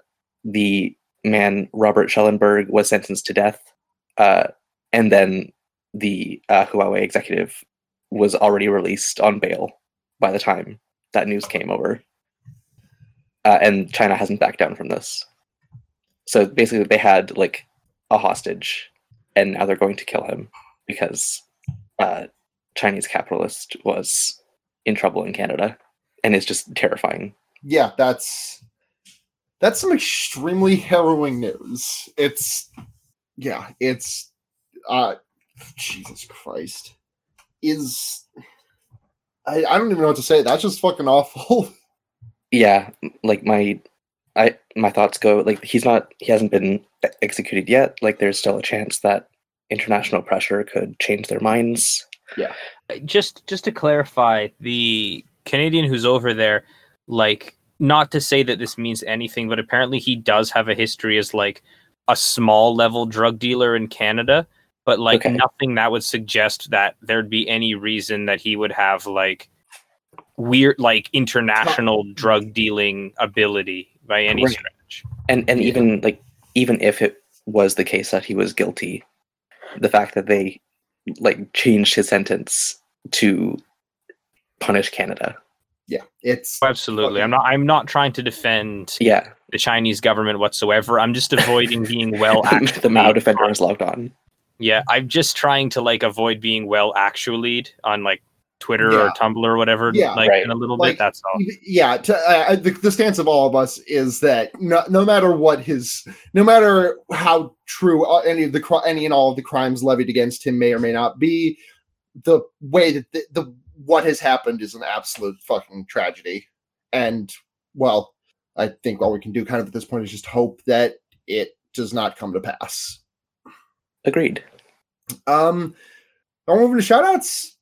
the man, Robert Schellenberg, was sentenced to death. Uh, and then the uh, Huawei executive was already released on bail by the time that news came over. Uh, and China hasn't backed down from this. So basically, they had like a hostage, and now they're going to kill him because uh, Chinese capitalist was in trouble in Canada, and it's just terrifying. Yeah, that's that's some extremely harrowing news. It's yeah, it's uh Jesus Christ. Is I, I don't even know what to say. That's just fucking awful. Yeah, like my my thoughts go like he's not he hasn't been executed yet. Like there's still a chance that international pressure could change their minds. Yeah. Uh, just just to clarify, the Canadian who's over there, like, not to say that this means anything, but apparently he does have a history as like a small level drug dealer in Canada, but like Okay. nothing that would suggest that there'd be any reason that he would have like weird like international drug dealing ability by any Right. stretch. And and Yeah. even like even if it was the case that he was guilty, the fact that they like changed his sentence to punish Canada. Yeah, it's oh, Absolutely. I'm not I'm not trying to defend Yeah, the Chinese government whatsoever. I'm just avoiding being well actually the Mao defender is logged on. Yeah, I'm just trying to like avoid being well actually on like Twitter or Tumblr or whatever. Yeah. like Right. in a little Like, bit. That's all. yeah to, uh, the, the stance of all of us is that no, no matter what his no matter how true uh, any of the cri- any and all of the crimes levied against him may or may not be the way that the, the what has happened is an absolute fucking tragedy and well i think all we can do kind of at this point is just hope that it does not come to pass Agreed. um i'm moving to shout outs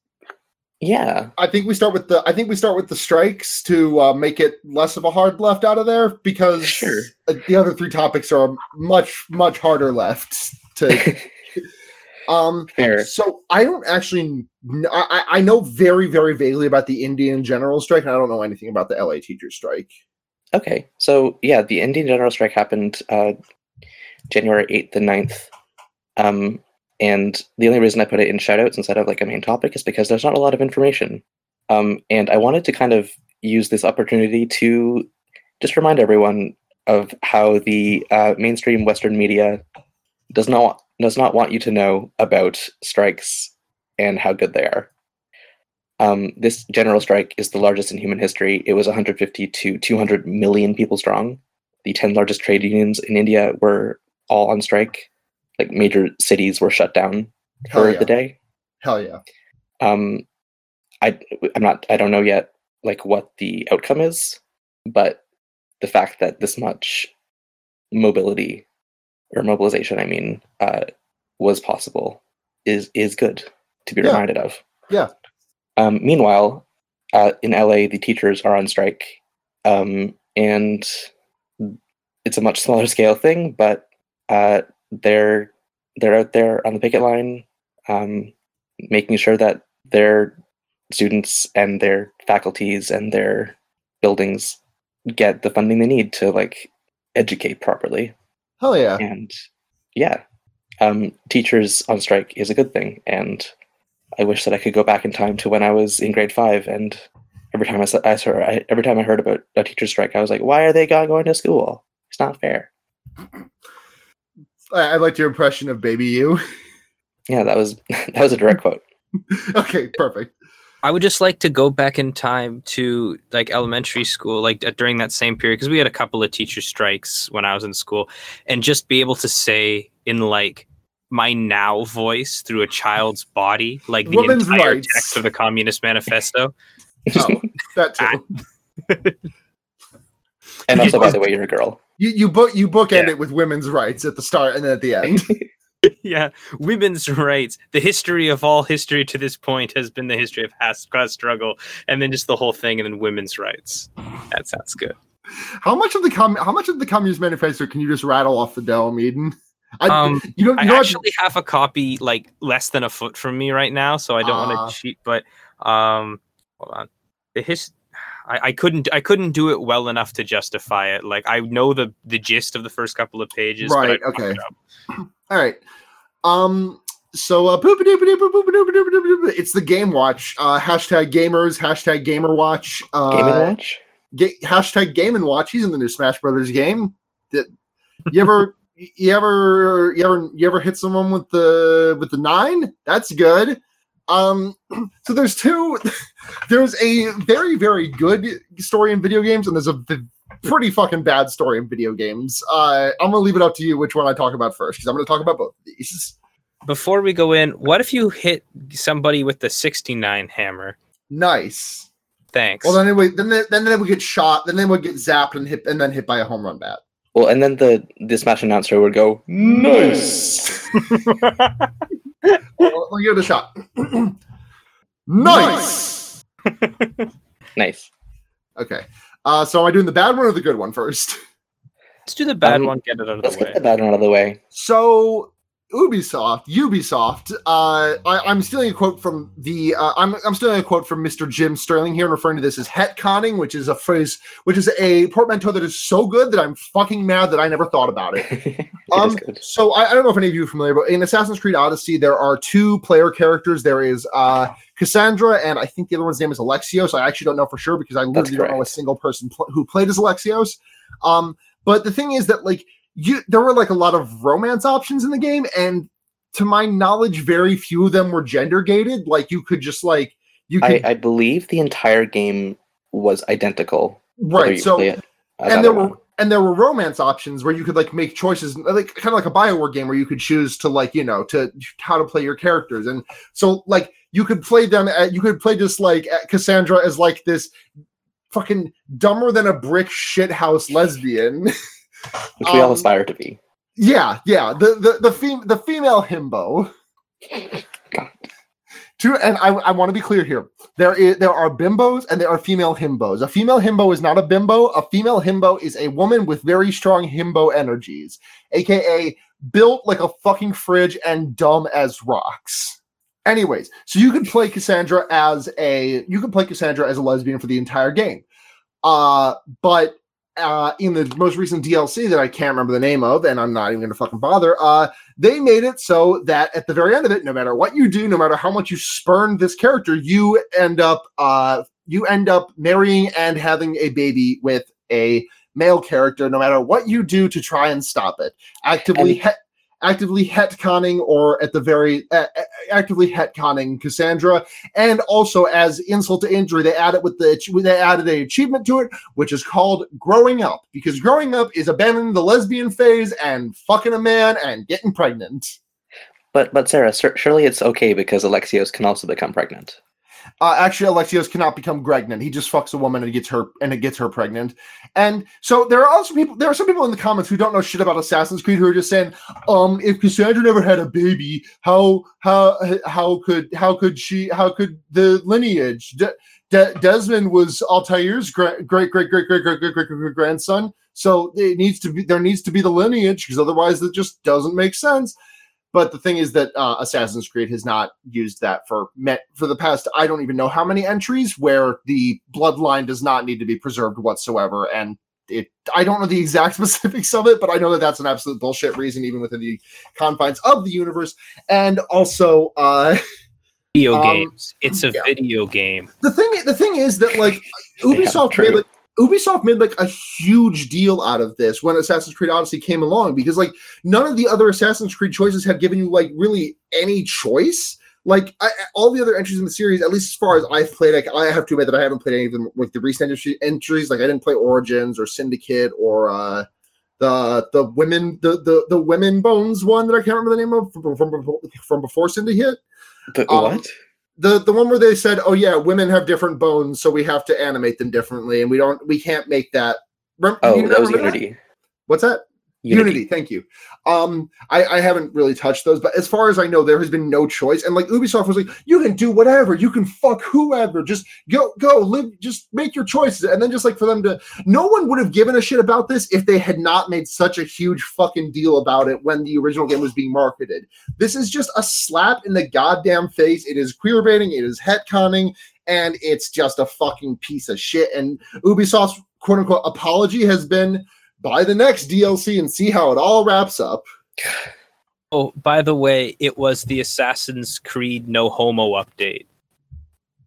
Yeah. I think we start with the I think we start with the strikes to uh, make it less of a hard left out of there because Sure. uh, the other three topics are much much harder left to um Fair. so I don't actually I, I know very very vaguely about the Indian general strike and I don't know anything about the LA teacher strike. Okay. So yeah, the Indian general strike happened uh, January 8th and 9th. Um, and the only reason I put it in shoutouts instead of like a main topic is because there's not a lot of information. Um, and I wanted to kind of use this opportunity to just remind everyone of how the uh, mainstream Western media does not does not want you to know about strikes and how good they are. Um, this general strike is the largest in human history. It was 150 to 200 million people strong. The 10 largest trade unions in India were all on strike. Like major cities were shut down Hell for yeah. the day. Hell yeah. Um, I I'm not I don't know yet like what the outcome is, but the fact that this much mobility or mobilization, I mean, uh, was possible is is good to be Yeah. reminded of. Yeah. Um, meanwhile, uh, in LA, the teachers are on strike, um, and it's a much smaller scale thing, but uh, they're they're out there on the picket line, um, making sure that their students and their faculties and their buildings get the funding they need to like educate properly. Hell yeah. and yeah um, teachers on strike is a good thing and i wish that i could go back in time to when i was in grade five and every time i, saw, I, saw, I every time i heard about a teacher strike i was like why are they go- going to school? It's not fair I, I liked your impression of baby you. yeah that was that was a direct quote okay, perfect. I would just like to go back in time to like elementary school, like uh, during that same period, because we had a couple of teacher strikes when I was in school, and just be able to say in like my now voice through a child's body, like the Women's entire rights. text of the Communist Manifesto. Oh, that too. and also by the way you're a girl You you book you bookend Yeah. it with women's rights at the start and then at the end. yeah, women's rights. The history of all history to this point has been the history of has- class struggle, and then just the whole thing, and then women's rights. That sounds good. how much of the com- how much of the Communist Manifesto can you just rattle off the dome, Eden? I, Um, you don't. I You know what- actually have a copy like less than a foot from me right now, so I don't Ah. want to cheat. But um, hold on, the his. I, I couldn't I couldn't do it well enough to justify it. Like I know the the gist of the first couple of pages. Right, I okay. All right. Um. so uh, it's the Game Watch. Uh, hashtag gamers. Hashtag Gamer Watch. Uh, Game and Watch. Ga- hashtag Game and Watch. He's in the new Smash Brothers game. Did, you ever, you ever, you ever, you ever hit someone with the with the nine? That's good. Um, so there's two. There's a very very good story in video games, and there's a v- pretty fucking bad story in video games. Uh, I'm gonna leave it up to you which one I talk about first because I'm gonna talk about both of these. Before we go in, what if you hit somebody with the 69 hammer? Nice. Thanks. Well, then they would then they, then they would get shot. Then they would get zapped and hit and then hit by a home run bat. Well, and then the the Smash announcer would go, "Nice." Well, we'll give it a shot. nice. nice. Okay. Uh, so am I doing the bad one or the good one first? Let's do the bad Um, one, get it out of Let's the way. get the bad one out of the way. So Ubisoft, Ubisoft. Uh, I, I'm stealing a quote from the. Uh, I'm I'm stealing a quote from Mr. Jim Sterling here, and referring to this as hetconning, which is a phrase, which is a portmanteau that is so good that I'm fucking mad that I never thought about it. Um. So I, I don't know if any of you are familiar, but in Assassin's Creed Odyssey, there are two player characters. There is uh, Kassandra, and I think the other one's name is Alexios. I actually don't know for sure because I literally don't know a single person pl- who played as Alexios. Um, but the thing is that like you, there were like a lot of romance options in the game, and to my knowledge, very few of them were gender gated. Like you could just like you I, could I believe the entire game was identical. right. So play it as and there were one. and there were romance options where you could like make choices like kind of like a bioware game where you could choose to like you know to how to play your characters and so like you could play them at, you could play just like cassandra as like this fucking dumber than a brick shithouse lesbian which we all um, aspire to be. yeah yeah the the the, fem- the female himbo God. Two, and I, I want to be clear here. There is there are bimbos and there are female himbos. A female himbo is not a bimbo. A female himbo is a woman with very strong himbo energies, aka built like a fucking fridge and dumb as rocks. Anyways, so you could play Kassandra as a you could play Kassandra as a lesbian for the entire game. Uh, but uh, in the most recent DLC that I can't remember the name of, and I'm not even going to fucking bother. Uh, they made it so that at the very end of it, no matter what you do, no matter how much you spurn this character, you end up uh, you end up marrying and having a baby with a male character, no matter what you do to try and stop it. Actively, And- actively hetconning, or at the very uh, actively hetconning Kassandra, and also as insult to injury, they added with the they added an achievement to it, which is called growing up, because growing up is abandoning the lesbian phase and fucking a man and getting pregnant. But but Sarah, sur- surely it's okay because Alexios can also become pregnant. Uh, actually, Alexios cannot become pregnant. He just fucks a woman and gets her and it gets her pregnant. And so there are also people. There are some people in the comments who don't know shit about Assassin's Creed who are just saying, um, if Kassandra never had a baby, how how how could how could she how could the lineage? De- De- Desmond was Altair's great great great great great great great great grandson. So it needs to be there needs to be the lineage because otherwise it just doesn't make sense. But the thing is that uh, Assassin's Creed has not used that for met for the past I don't even know how many entries where the bloodline does not need to be preserved whatsoever, and it I don't know the exact specifics of it, but I know that that's an absolute bullshit reason even within the confines of the universe. And also, uh, video Um, games. It's a yeah. video game. the thing the thing is that like Ubisoft made like Ubisoft made like a huge deal out of this when Assassin's Creed Odyssey came along because like none of the other Assassin's Creed choices have given you like really any choice. Like I, all the other entries in the series, at least as far as I've played, like I have to admit that I haven't played any of them like the recent entry, entries. Like I didn't play Origins or Syndicate or uh the the women the the the women bones one that I can't remember the name of from from, from before Syndicate The, Um, what? The the one where they said, "Oh yeah, women have different bones, so we have to animate them differently, and we don't, we can't make that." Oh, that was Unity. What's that? Unity. Thank you. Um, I, I haven't really touched those, but as far as I know, there has been no choice. And like Ubisoft was like, "You can do whatever, you can fuck whoever, just go, go, live, just make your choices." And then just like for them to, no one would have given a shit about this if they had not made such a huge fucking deal about it when the original game was being marketed. This is just a slap in the goddamn face. It is queer baiting, it is hetconning, and it's just a fucking piece of shit. And Ubisoft's quote unquote apology has been buy the next DLC and see how it all wraps up. Oh, by the way, it was the Assassin's Creed No Homo update.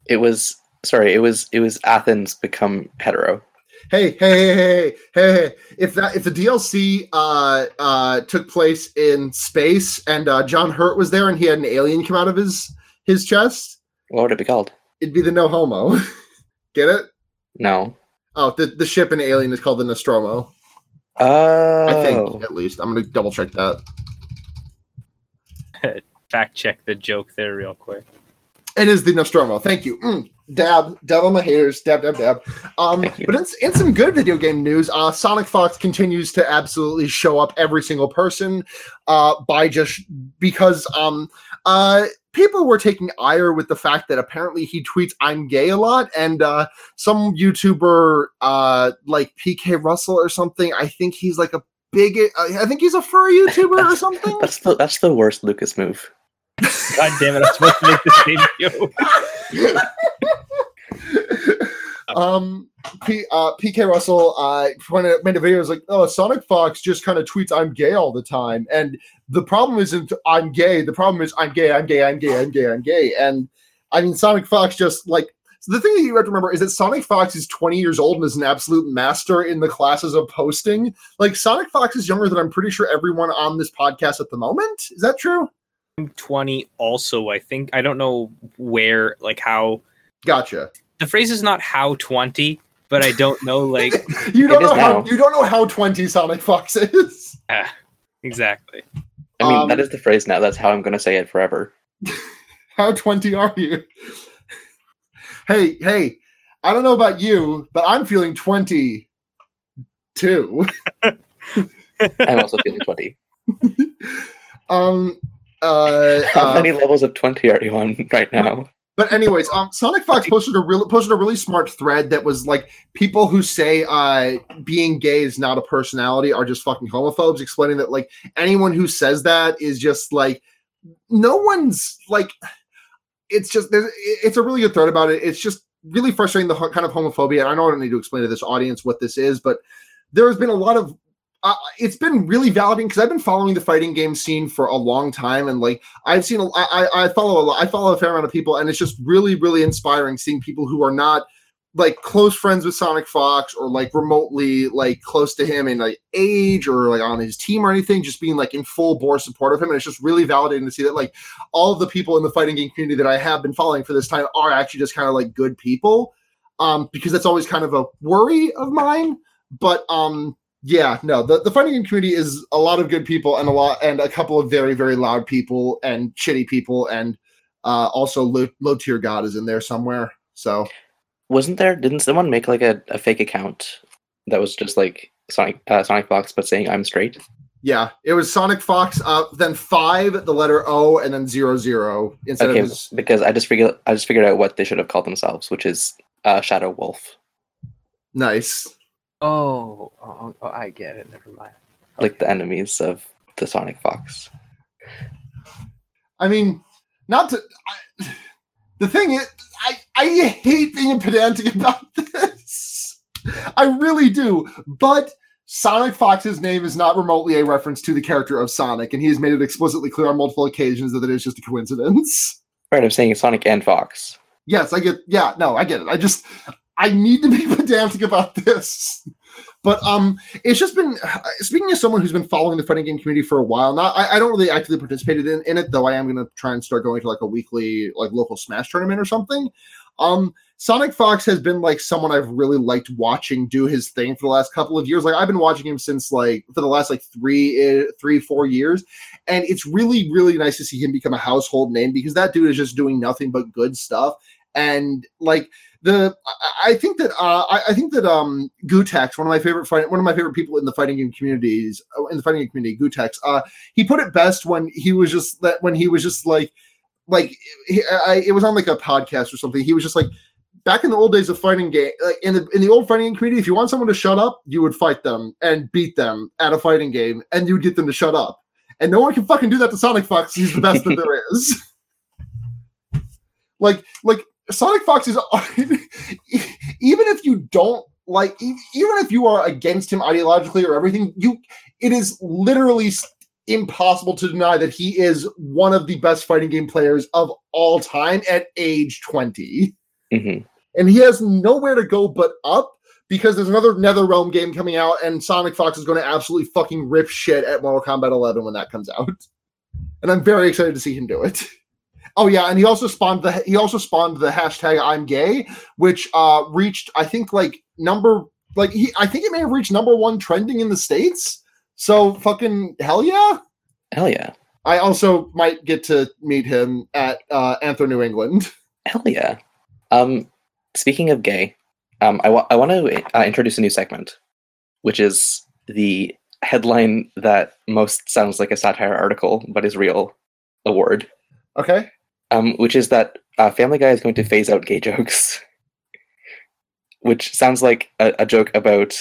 It was sorry. It was it was Athens become hetero. Hey, hey, hey, hey, hey, hey! If that if the DLC uh uh took place in space and uh John Hurt was there and he had an alien come out of his his chest, What would it be called? it'd be the No Homo. Get it? No. Oh, the the ship in Alien is called the Nostromo. Oh, I think at least. I'm gonna double check that. Fact check the joke there real quick. It is the Nostromo. Thank you. Mm, dab, dab on my haters. Dab, dab, dab. Um, but in, in some good video game news, uh, Sonic Fox continues to absolutely show up every single person uh, by just because um, uh, people were taking ire with the fact that apparently he tweets "I'm gay" a lot, and uh, some YouTuber uh, like PK Russell or something. I think he's like a big. I think he's a furry YouTuber or something. that's the that's the worst Lucas move. God damn it! I'm supposed to make the same joke. Um, P, uh, PK Russell uh, made a video. Was like, "Oh, Sonic Fox just kind of tweets I'm gay all the time," and the problem isn't I'm gay. The problem is I'm gay. I'm gay. I'm gay. I'm gay. I'm gay. And I mean, Sonic Fox just like so the thing that you have to remember is that Sonic Fox is 20 years old and is an absolute master in the classes of posting. Like Sonic Fox is younger than I'm pretty sure everyone on this podcast at the moment. Is that true? 20 also, I think. I don't know where, like, how. Gotcha. The phrase is not how 20, but I don't know, like, You don't know how now. you don't know how 20 Sonic Fox is. ah, exactly. I mean, Um, that is the phrase now. That's how I'm going to say it forever. How 20 are you? Hey, hey, I don't know about you, but I'm feeling 22. I'm also feeling 20. um uh, How uh, many levels of 20 are you on right now? But anyways, um Sonic Fox posted a real posted a really smart thread that was like people who say uh being gay is not a personality are just fucking homophobes, explaining that like anyone who says that is just like no one's like it's just it's a really good thread about it. It's just really frustrating the kind of homophobia. I know I don't need to explain to this audience what this is, but there has been a lot of uh, it's been really validating because I've been following the fighting game scene for a long time, and like I've seen, a, I, I follow a lot, I follow a fair amount of people, and it's just really, really inspiring seeing people who are not like close friends with Sonic Fox or like remotely like close to him in like age or like on his team or anything, just being like in full bore support of him, and it's just really validating to see that like all of the people in the fighting game community that I have been following for this time are actually just kind of like good people, um, because that's always kind of a worry of mine, but um yeah, no, the, the fighting game community is a lot of good people and a lot and a couple of very, very loud people and shitty people and uh also low, low tier god is in there somewhere. So Wasn't there? Didn't someone make like a, a fake account that was just like Sonic uh, Sonic Fox, but saying I'm straight? yeah, it was Sonic Fox, uh then five, the letter O, and then zero zero instead Okay, of his because I just figured I just figured out what they should have called themselves, which is uh, Shadow Wolf, nice. Oh, oh, oh, I get it. Never mind. like the enemies of the Sonic Fox. I mean, not to. I, the thing is, I I hate being pedantic about this. I really do, but Sonic Fox's name is not remotely a reference to the character of Sonic, and he has made it explicitly clear on multiple occasions that it is just a coincidence. Right, I'm saying Sonic and Fox. Yes, I get. Yeah, no, I get it. I just I need to be pedantic about this. But um, it's just been speaking as someone who's been following the fighting game community for a while. Not, I, I don't really actively participated in, in it, though. I am going to try and start going to like a weekly like local Smash tournament or something. Um, Sonic Fox has been like someone I've really liked watching do his thing for the last couple of years. Like I've been watching him since like for the last like three, three, four years, and it's really, really nice to see him become a household name because that dude is just doing nothing but good stuff. And like the, I- think that uh, I, I think that um Gootecks, one of my favorite fight, one of my favorite people in the fighting game communities, uh, in the fighting game community, Gootecks, uh, he put it best when he was just that when he was just like, like he, I, it was on like a podcast or something. He was just like back in the old days of fighting game, like in the in the old fighting game community, if you want someone to shut up, you would fight them and beat them at a fighting game, and you would get them to shut up. And no one can fucking do that to Sonic Fox. He's the best that there is. Like, like Sonic Fox is even if you don't like, even if you are against him ideologically or everything, you it is literally impossible to deny that he is one of the best fighting game players of all time at age 20. Mhm. And he has nowhere to go but up because there's another NetherRealm game coming out, and Sonic Fox is going to absolutely fucking rip shit at Mortal Kombat 11 when that comes out. And I'm very excited to see him do it. Oh yeah, and he also spawned the he also spawned the hashtag I'm gay, which uh reached I think like number like he I think it may have reached number one trending in the states. So fucking hell yeah! Hell yeah. I also might get to meet him at uh, Anthro New England. Hell yeah. Um, speaking of gay, um, I, wa- I want to uh, introduce a new segment, which is the headline that most sounds like a satire article but is real award, Okay. Um, which is that uh, Family Guy is going to phase out gay jokes, which sounds like a, a joke about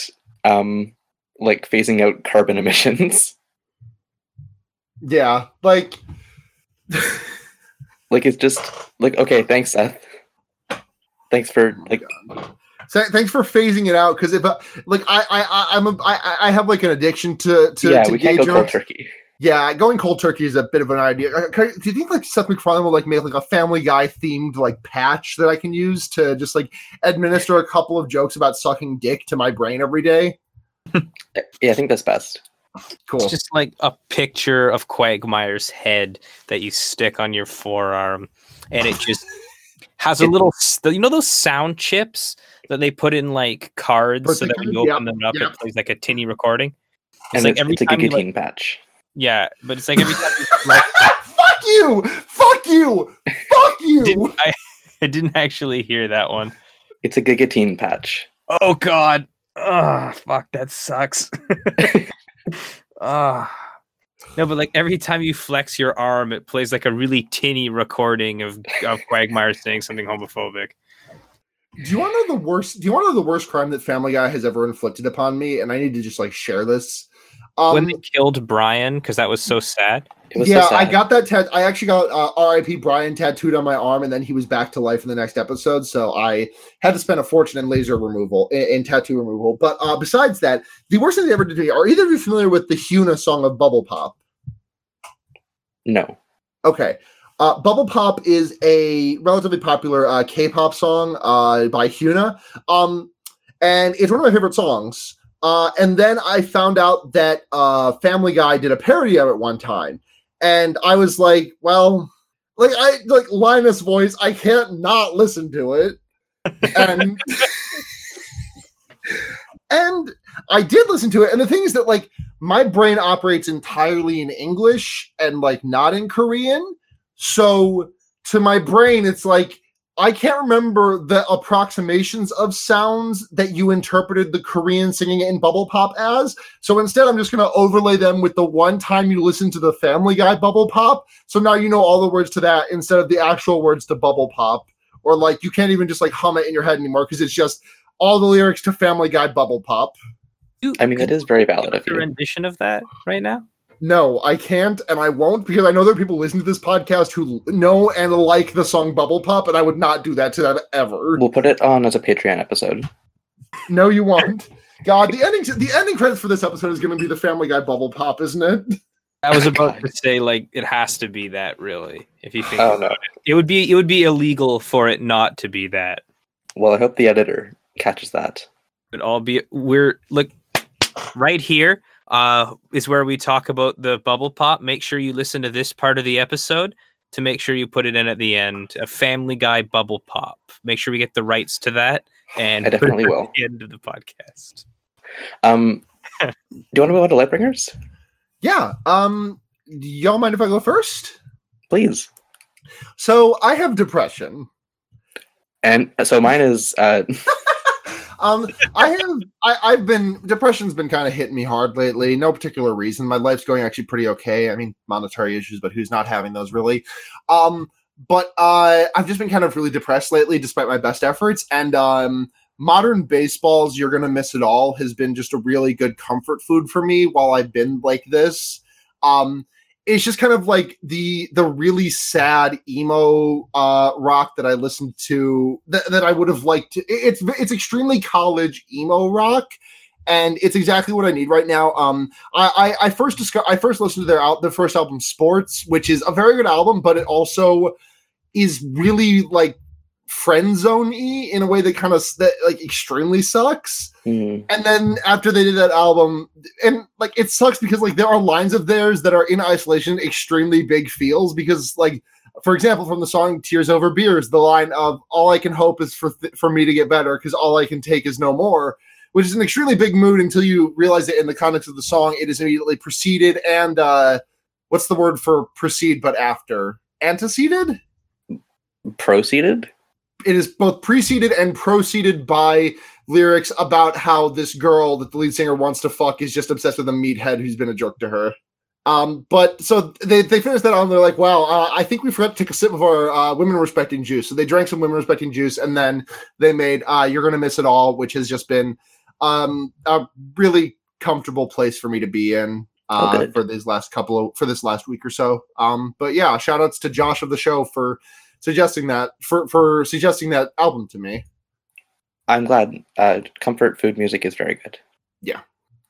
um, like phasing out carbon emissions. Yeah, like like it's just like okay, thanks, Seth. Thanks for like so thanks for phasing it out because if uh, like I I I- I'm a, I I have like an addiction to to, yeah, to we gay can't go cold jokes. turkey. Yeah, going cold turkey is a bit of an idea. Uh, Do you think like Seth MacFarlane will like make like a Family Guy themed like patch that I can use to just like administer a couple of jokes about sucking dick to my brain every day? Yeah, I think that's best. Cool. It's just like a picture of Quagmire's head that you stick on your forearm, and it just has a little. You know those sound chips that they put in like cards so that when you Particular- open them up, yep. it plays like a tinny recording. It's And like it's, every it's a time you like, patch. Yeah, but it's like every time you fuck you! Fuck you! Fuck you! didn't, I, I didn't actually hear that one. It's a Gigatine patch. Oh God! Oh fuck, that sucks. Ah. No, but like every time you flex your arm, it plays like a really tinny recording of of Quagmire saying something homophobic. Do you want to know the worst? Do you want to know the worst crime that Family Guy has ever inflicted upon me? And I need to just like share this. Um, when they killed Brian, because that was so sad. It was so yeah, I got that. Tat- I actually got uh, R.I.P. Brian tattooed on my arm, and then he was back to life in the next episode. So I had to spend a fortune in laser removal, in, in tattoo removal. But uh, besides that, the worst thing they ever did to me. Are either of you familiar with the HyunA song of Bubble Pop? no. Okay. Uh, Bubble Pop is a relatively popular uh, K-pop song uh, by HyunA, um, and it's one of my favorite songs. Uh, and then I found out that uh, Family Guy did a parody of it one time, and I was like, "Well, like I like Linus' voice, I can't not listen to it." And and I did listen to it, and the thing is that like my brain operates entirely in English and like not in Korean. So to my brain, it's like I can't remember the approximations of sounds that you interpreted the Korean singing it in Bubble Pop as. So instead, I'm just going to overlay them with the one time you listen to the Family Guy Bubble Pop. So now you know all the words to that instead of the actual words to Bubble Pop. Or like you can't even just like hum it in your head anymore because it's just all the lyrics to Family Guy Bubble Pop. I mean, it could is very valid make of a you. rendition of that right now. No, I can't, and I won't because I know there are people listening to this podcast who know and like the song Bubble Pop, and I would not do that to them ever. We'll put it on as a Patreon episode. No, you won't. God, the ending the ending credits for this episode is going to be the Family Guy Bubble Pop, isn't it? I was about to say like it has to be that really. If you think Oh about no. it. it would be it would be illegal for it not to be that. Well, I hope the editor catches that. But all be we're look right here uh is where we talk about the bubble pop. Make sure you listen to this part of the episode to make sure you put it in at the end. A Family Guy bubble pop. Make sure we get the rights to that and I put it definitely at will. the end of the podcast. Um, do you want to move on to Lightbringers? Yeah. Um. Y'all mind if I go first? Please. So I have depression. And so mine is uh, um, I have I, I've been depression's been kind of hitting me hard lately. No particular reason. My life's going actually pretty okay. I mean, monetary issues, but who's not having those really? Um, but uh, I've just been kind of really depressed lately, despite my best efforts. And um, modern baseball's "You're Gonna Miss It All" has been just a really good comfort food for me while I've been like this. Um, it's just kind of like the the really sad emo uh rock that I listened to that, that I would have liked to, it's it's extremely college emo rock and it's exactly what I need right now. Um, I I, I first discovered I first listened to their out their first album, Sports, which is a very good album, but it also is really like friend zone y in a way that kind of that like extremely sucks. Mm. And then after they did that album, and like it sucks because like there are lines of theirs that are in isolation extremely big feels because like for example from the song Tears Over Beers, the line of all I can hope is for th- for me to get better because all I can take is no more, which is an extremely big mood until you realize that in the context of the song it is immediately preceded and uh what's the word for proceed but after anteceded Proceeded. It is both preceded and proceeded by lyrics about how this girl that the lead singer wants to fuck is just obsessed with a meathead who's been a jerk to her. Um, but so they, they finished that on. They're like, wow, uh, I think we forgot to take a sip of our uh, women respecting juice. So they drank some women respecting juice and then they made uh, You're Gonna Miss It All, which has just been um, a really comfortable place for me to be in. Oh, Uh, good. for these last couple of for this last week or so. Um, but yeah, shout outs to Josh of the show for suggesting that for for suggesting that album to me. I'm glad. Uh, comfort food music is very good. Yeah.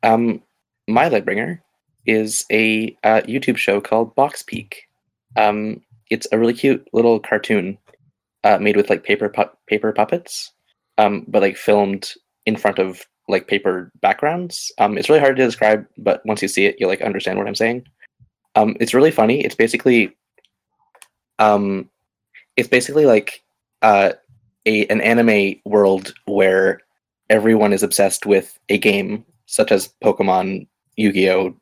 Um, my Lightbringer is a uh, YouTube show called Box Peak. Um, it's a really cute little cartoon uh, made with like paper pu- paper puppets, um, but like filmed in front of like paper backgrounds. Um, it's really hard to describe, but once you see it, you'll like understand what I'm saying. Um, it's really funny. It's basically, um, it's basically like uh, a an anime world where everyone is obsessed with a game such as Pokemon, Yu-Gi-Oh,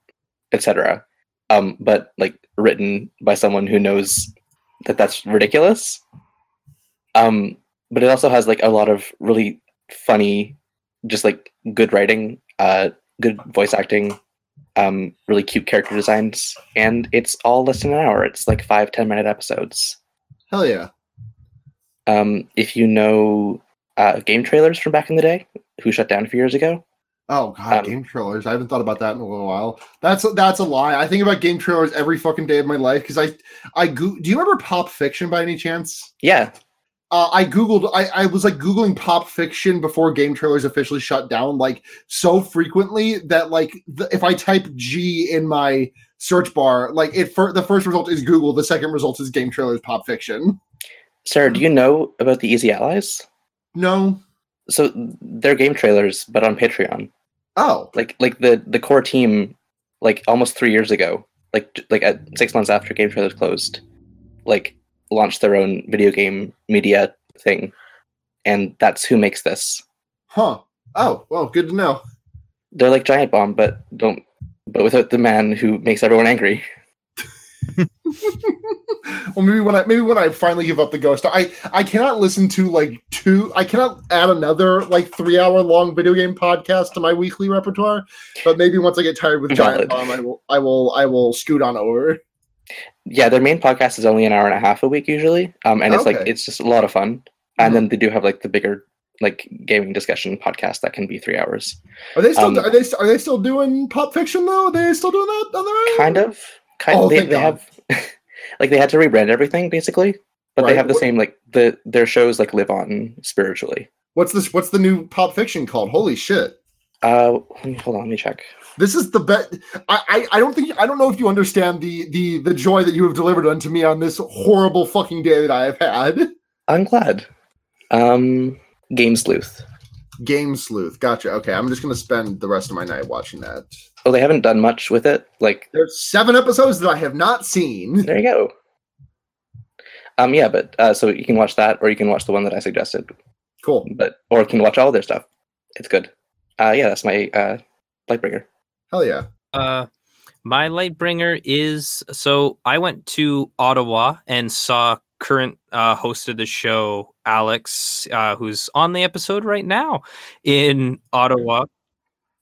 etc. Um, but like written by someone who knows that that's ridiculous. Um, but it also has like a lot of really funny, just like good writing, uh, good voice acting, um, really cute character designs, and it's all less than an hour. It's like five ten minute episodes. Hell yeah. Um, if you know uh, game trailers from back in the day, who shut down a few years ago, Oh god, Um, game trailers. I haven't thought about that in a little while. That's that's a lie. I think about game trailers every fucking day of my life because I I go- do you remember Pop Fiction by any chance? yeah, Uh, I googled. I, I was like googling pop fiction before game trailers officially shut down, like so frequently that like the, if I type G in my search bar, like it for the first result is Google, the second result is game trailers pop fiction. Sarah, do you know about the Easy Allies? No. So they're game trailers, but on Patreon. Oh, Like like the the core team, like almost three years ago, like like at six months after game trailers closed, like launched their own video game media thing, and that's who makes this. huh. Oh, well, good to know. They're like Giant Bomb, but don't but without the man who makes everyone angry. well, maybe when I maybe when I finally give up the ghost, I I cannot listen to like two. I cannot add another like three hour long video game podcast to my weekly repertoire. But maybe once I get tired with Giant. Bomb, I will I will I will scoot on over. Yeah, their main podcast is only an hour and a half a week usually, um, and it's like it's just a lot of fun. And then they do have like the bigger like gaming discussion podcast that can be three hours. Are they still Um, are they are they still doing pop fiction though? Are they still doing that on their own? Kind of, kind Oh, of. They, they have like they had to rebrand everything basically, but Right. they have the What- same like the their shows like live on spiritually. What's this? What's the new pop fiction called? Holy shit! Uh, hold on, let me check. This is the best. I, I I don't think I don't know if you understand the the the joy that you have delivered unto me on this horrible fucking day that I have had. I'm glad. Um, Game Sleuth. Game sleuth. Gotcha. Okay, I'm just gonna spend the rest of my night watching that. Oh, they haven't done much with it. Like There's seven episodes that I have not seen. there you go. Um, yeah, but uh, so you can watch that, or you can watch the one that I suggested. Cool. but or can watch all their stuff. It's good. Uh, yeah, that's my uh, Lightbringer. Hell yeah. Uh, my Lightbringer is so I went to Ottawa and saw current uh, host of the show, Alex, uh, who's on the episode right now in Ottawa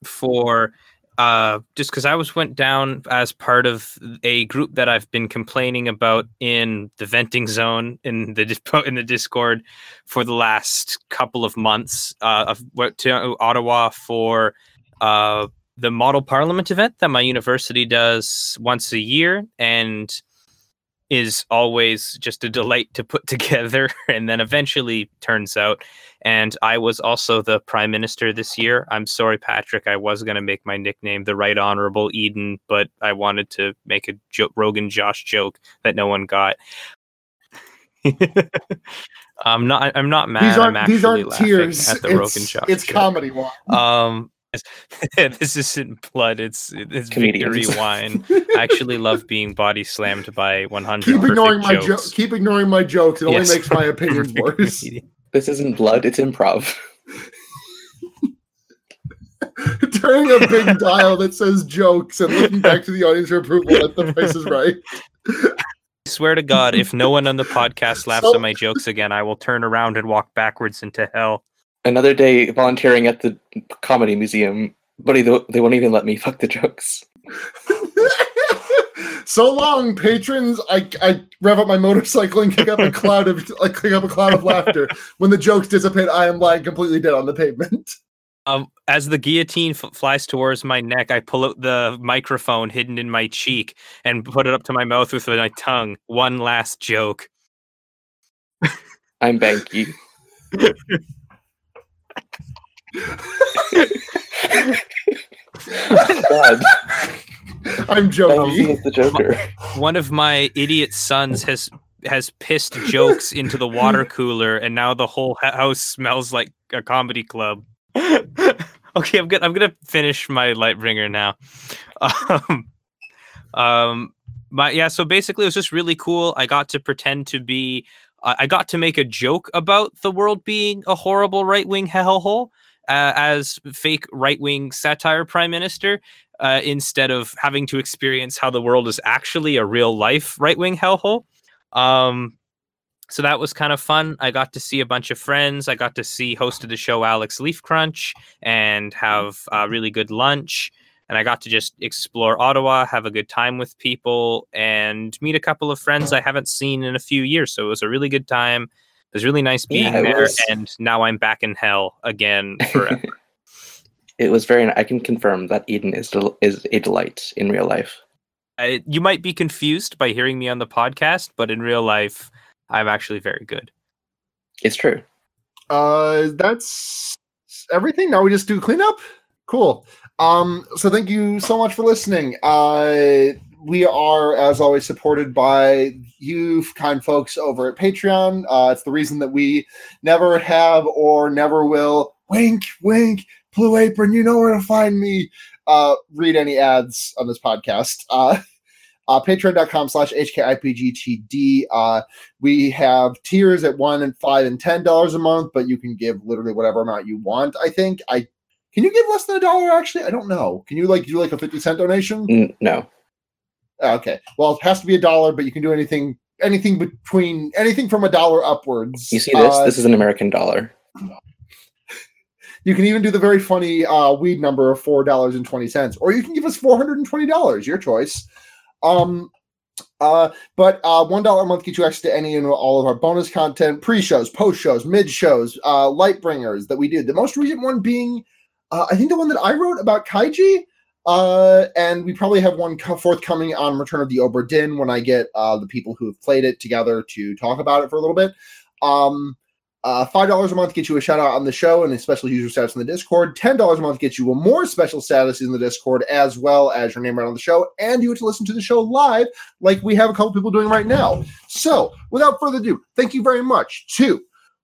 for uh, just because I was went down as part of a group that I've been complaining about in the venting zone in the in the Discord for the last couple of months. Uh, I've went to Ottawa for uh, the model parliament event that my university does once a year and is always just a delight to put together and then eventually turns out. And I was also the prime minister this year. I'm sorry, Patrick. I was going to make my nickname the Right Honorable Eden, but I wanted to make a jo- Rogan Josh joke that no one got. I'm not. I'm not mad. these I'm aren't these aren't laughing tears. at the it's, Rogan Josh. it's joke. comedy one. Um, this isn't blood. It's it's Comedians. victory wine. I actually love being body slammed by 100 keep ignoring my perfect jokes. jokes. Keep ignoring my jokes. It Yes. only makes my opinions worse. This isn't blood, it's improv. Turning a big dial that says jokes and looking back to the audience for approval that the price is right. I swear to God, if no one on the podcast laughs So- at my jokes again, I will turn around and walk backwards into hell. Another day volunteering at the comedy museum, buddy, they they won't even let me fuck the jokes. so long, patrons. I, I rev up my motorcycle and kick up a cloud of like kick up a cloud of laughter. When the jokes dissipate, I am lying completely dead on the pavement. Um, as the guillotine f- flies towards my neck, I pull out the microphone hidden in my cheek and put it up to my mouth with my tongue. One last joke. I'm Banky. God, I'm I don't joking. as the Joker. One of my idiot sons has has pissed jokes into the water cooler, and now the whole house smells like a comedy club. okay, I'm gonna I'm gonna finish my Lightbringer now. Um, um, my yeah. So basically, it was just really cool. I got to pretend to be. I I got to make a joke about the world being a horrible right wing hellhole uh, as fake right wing satire prime minister uh, instead of having to experience how the world is actually a real life right wing hellhole. Um, so that was kind of fun. I got to see a bunch of friends. I got to see host of the show Alex Leaf Crunch and have a really good lunch. And I got to just explore Ottawa, have a good time with people, and meet a couple of friends I haven't seen in a few years. So it was a really good time. It was really nice being Yeah, there. was. And now I'm back in hell again forever. it was very. I can confirm that Eden is del- is a delight in real life. I, you might be confused by hearing me on the podcast, but in real life, I'm actually very good. It's true. Uh, that's everything. Now we just do cleanup. Cool. Um, so thank you so much for listening. Uh, we are, as always, supported by you kind folks over at Patreon. Uh, it's the reason that we never have or never will. Wink, wink. Blue Apron, you know where to find me. Uh, read any ads on this podcast. Uh, uh, patreon.com slash hkipgtd. Uh, we have tiers at one and five and ten dollars a month, but you can give literally whatever amount you want. I think I can you give less than a dollar actually? I don't know. Can you like do like a 50 cent donation? N- no, Okay. Well, it has to be a dollar, but you can do anything anything between anything from a dollar upwards. you see this? Uh, this is an American dollar. you can even do the very funny uh, weed number of four dollars and twenty cents, or you can give us four hundred and twenty dollars. Your choice. Um, uh, but uh, one dollar a month gets you access to any and all of our bonus content, pre-shows, post-shows, mid-shows, uh, light bringers that we do. The most recent one being, uh, I think, the one that I wrote about Kaiji. Uh, and we probably have one co- forthcoming on Return of the Obra when I get uh, the people who have played it together to talk about it for a little bit. Um, uh, Five dollars a month gets you a shout out on the show and a special user status in the Discord. Ten dollars a month gets you a more special status in the Discord, as well as your name right on the show, and you get to listen to the show live, like we have a couple people doing right now. So, without further ado, thank you very much to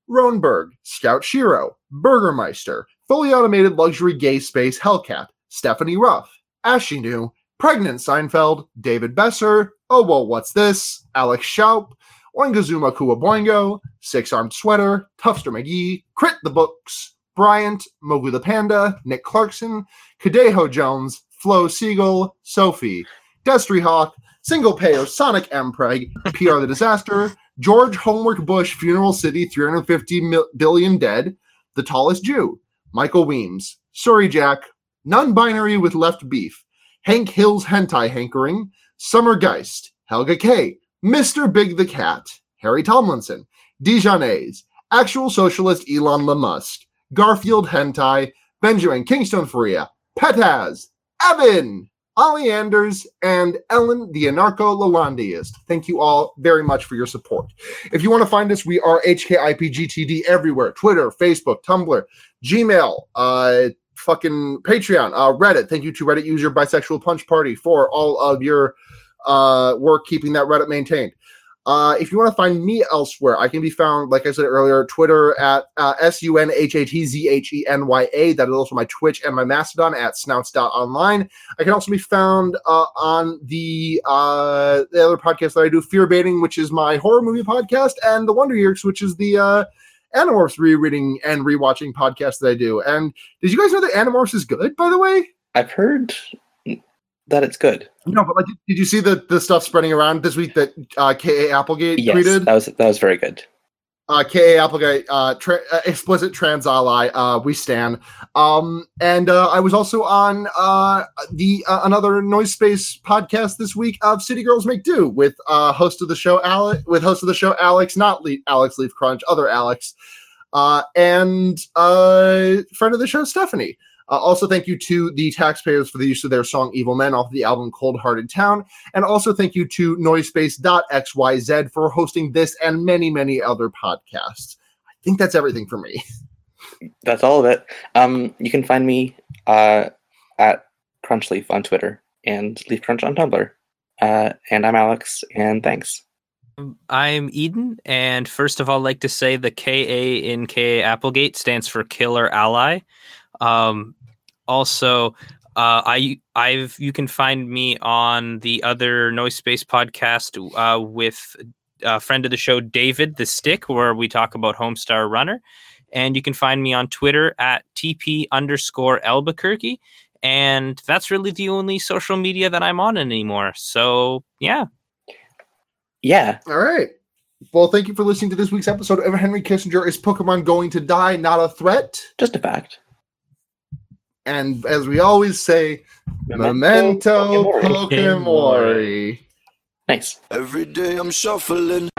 Roenberg, Scout Shiro, Burgermeister, fully automated luxury gay space Hellcat, Stephanie Ruff, Ashinu, Pregnant Seinfeld, David Besser, Oh Well What's This, Alex Schaup, Oingazuma Kuwaboingo, Six Armed Sweater, Tufster McGee, Crit the Books, Bryant, Mogu the Panda, Nick Clarkson, Kadeho Jones, Flo Siegel, Sophie, Destry Hawk, Single Payer, Sonic Mpreg, PR the Disaster, George Homework Bush, Funeral City, 350 mil- billion dead, The Tallest Jew, Michael Weems, Surrey Jack, Non Binary with Left Beef, Hank Hill's Hentai Hankering, Summer Geist, Helga K, Mr. Big the Cat, Harry Tomlinson, Dijonais, Actual Socialist Elon Musk, Garfield Hentai, Benjamin Kingston Faria, Petaz, Evan, Ollie Anders, and Ellen, the anarcho Lalandiist. Thank you all very much for your support. If you want to find us, we are HKIPGTD everywhere. Twitter, Facebook, Tumblr, Gmail, uh, fucking Patreon, uh, Reddit. Thank you to Reddit user Bisexual Punch Party for all of your uh, work keeping that Reddit maintained. Uh, if you want to find me elsewhere, I can be found, like I said earlier, Twitter at uh, S U N H A T Z H E N Y A. That is also my Twitch and my Mastodon at snouts.online. I can also be found uh, on the uh, the other podcast that I do, Fear Baiting, which is my horror movie podcast, and The Wonder Years, which is the uh, Animorphs rereading and rewatching podcast that I do. And did you guys know that Animorphs is good, by the way? I've heard that it's good. No, but like, did you see the the stuff spreading around this week that uh, K.A. Applegate Yes, tweeted? that was that was very good. Uh, K.A. Applegate, uh, tra- uh, explicit trans ally, uh, we stand. Um, and uh, I was also on uh, the uh, another Noise Space podcast this week of City Girls Make Do with uh, host of the show Alex, with host of the show Alex, not Le- Alex Leaf Crunch, other Alex, uh, and uh, friend of the show Stephanie. Uh, also, thank you to the taxpayers for the use of their song Evil Men off the album Cold Hearted Town. And also thank you to Noisespace.xyz for hosting this and many, many other podcasts. I think that's everything for me. That's all of it. Um, you can find me uh, at Crunchleaf on Twitter and Leaf Crunch on Tumblr. Uh, and I'm Alex, and thanks. I'm Eden, and first of all, I'd like to say the KA in KA Applegate stands for Killer Ally. Um, also, uh, I I've you can find me on the other Noise Space podcast uh, with a friend of the show, David the Stick, where we talk about Homestar Runner, and you can find me on Twitter at TP underscore Albuquerque. And that's really the only social media that I'm on anymore. So yeah, Yeah, All right. Well, thank you for listening to this week's episode of Henry Kissinger Is Pokemon Going to Die Not a Threat? just a fact. And as we always say, Memento Pokemori. Pokemori. Nice. Every day I'm shuffling,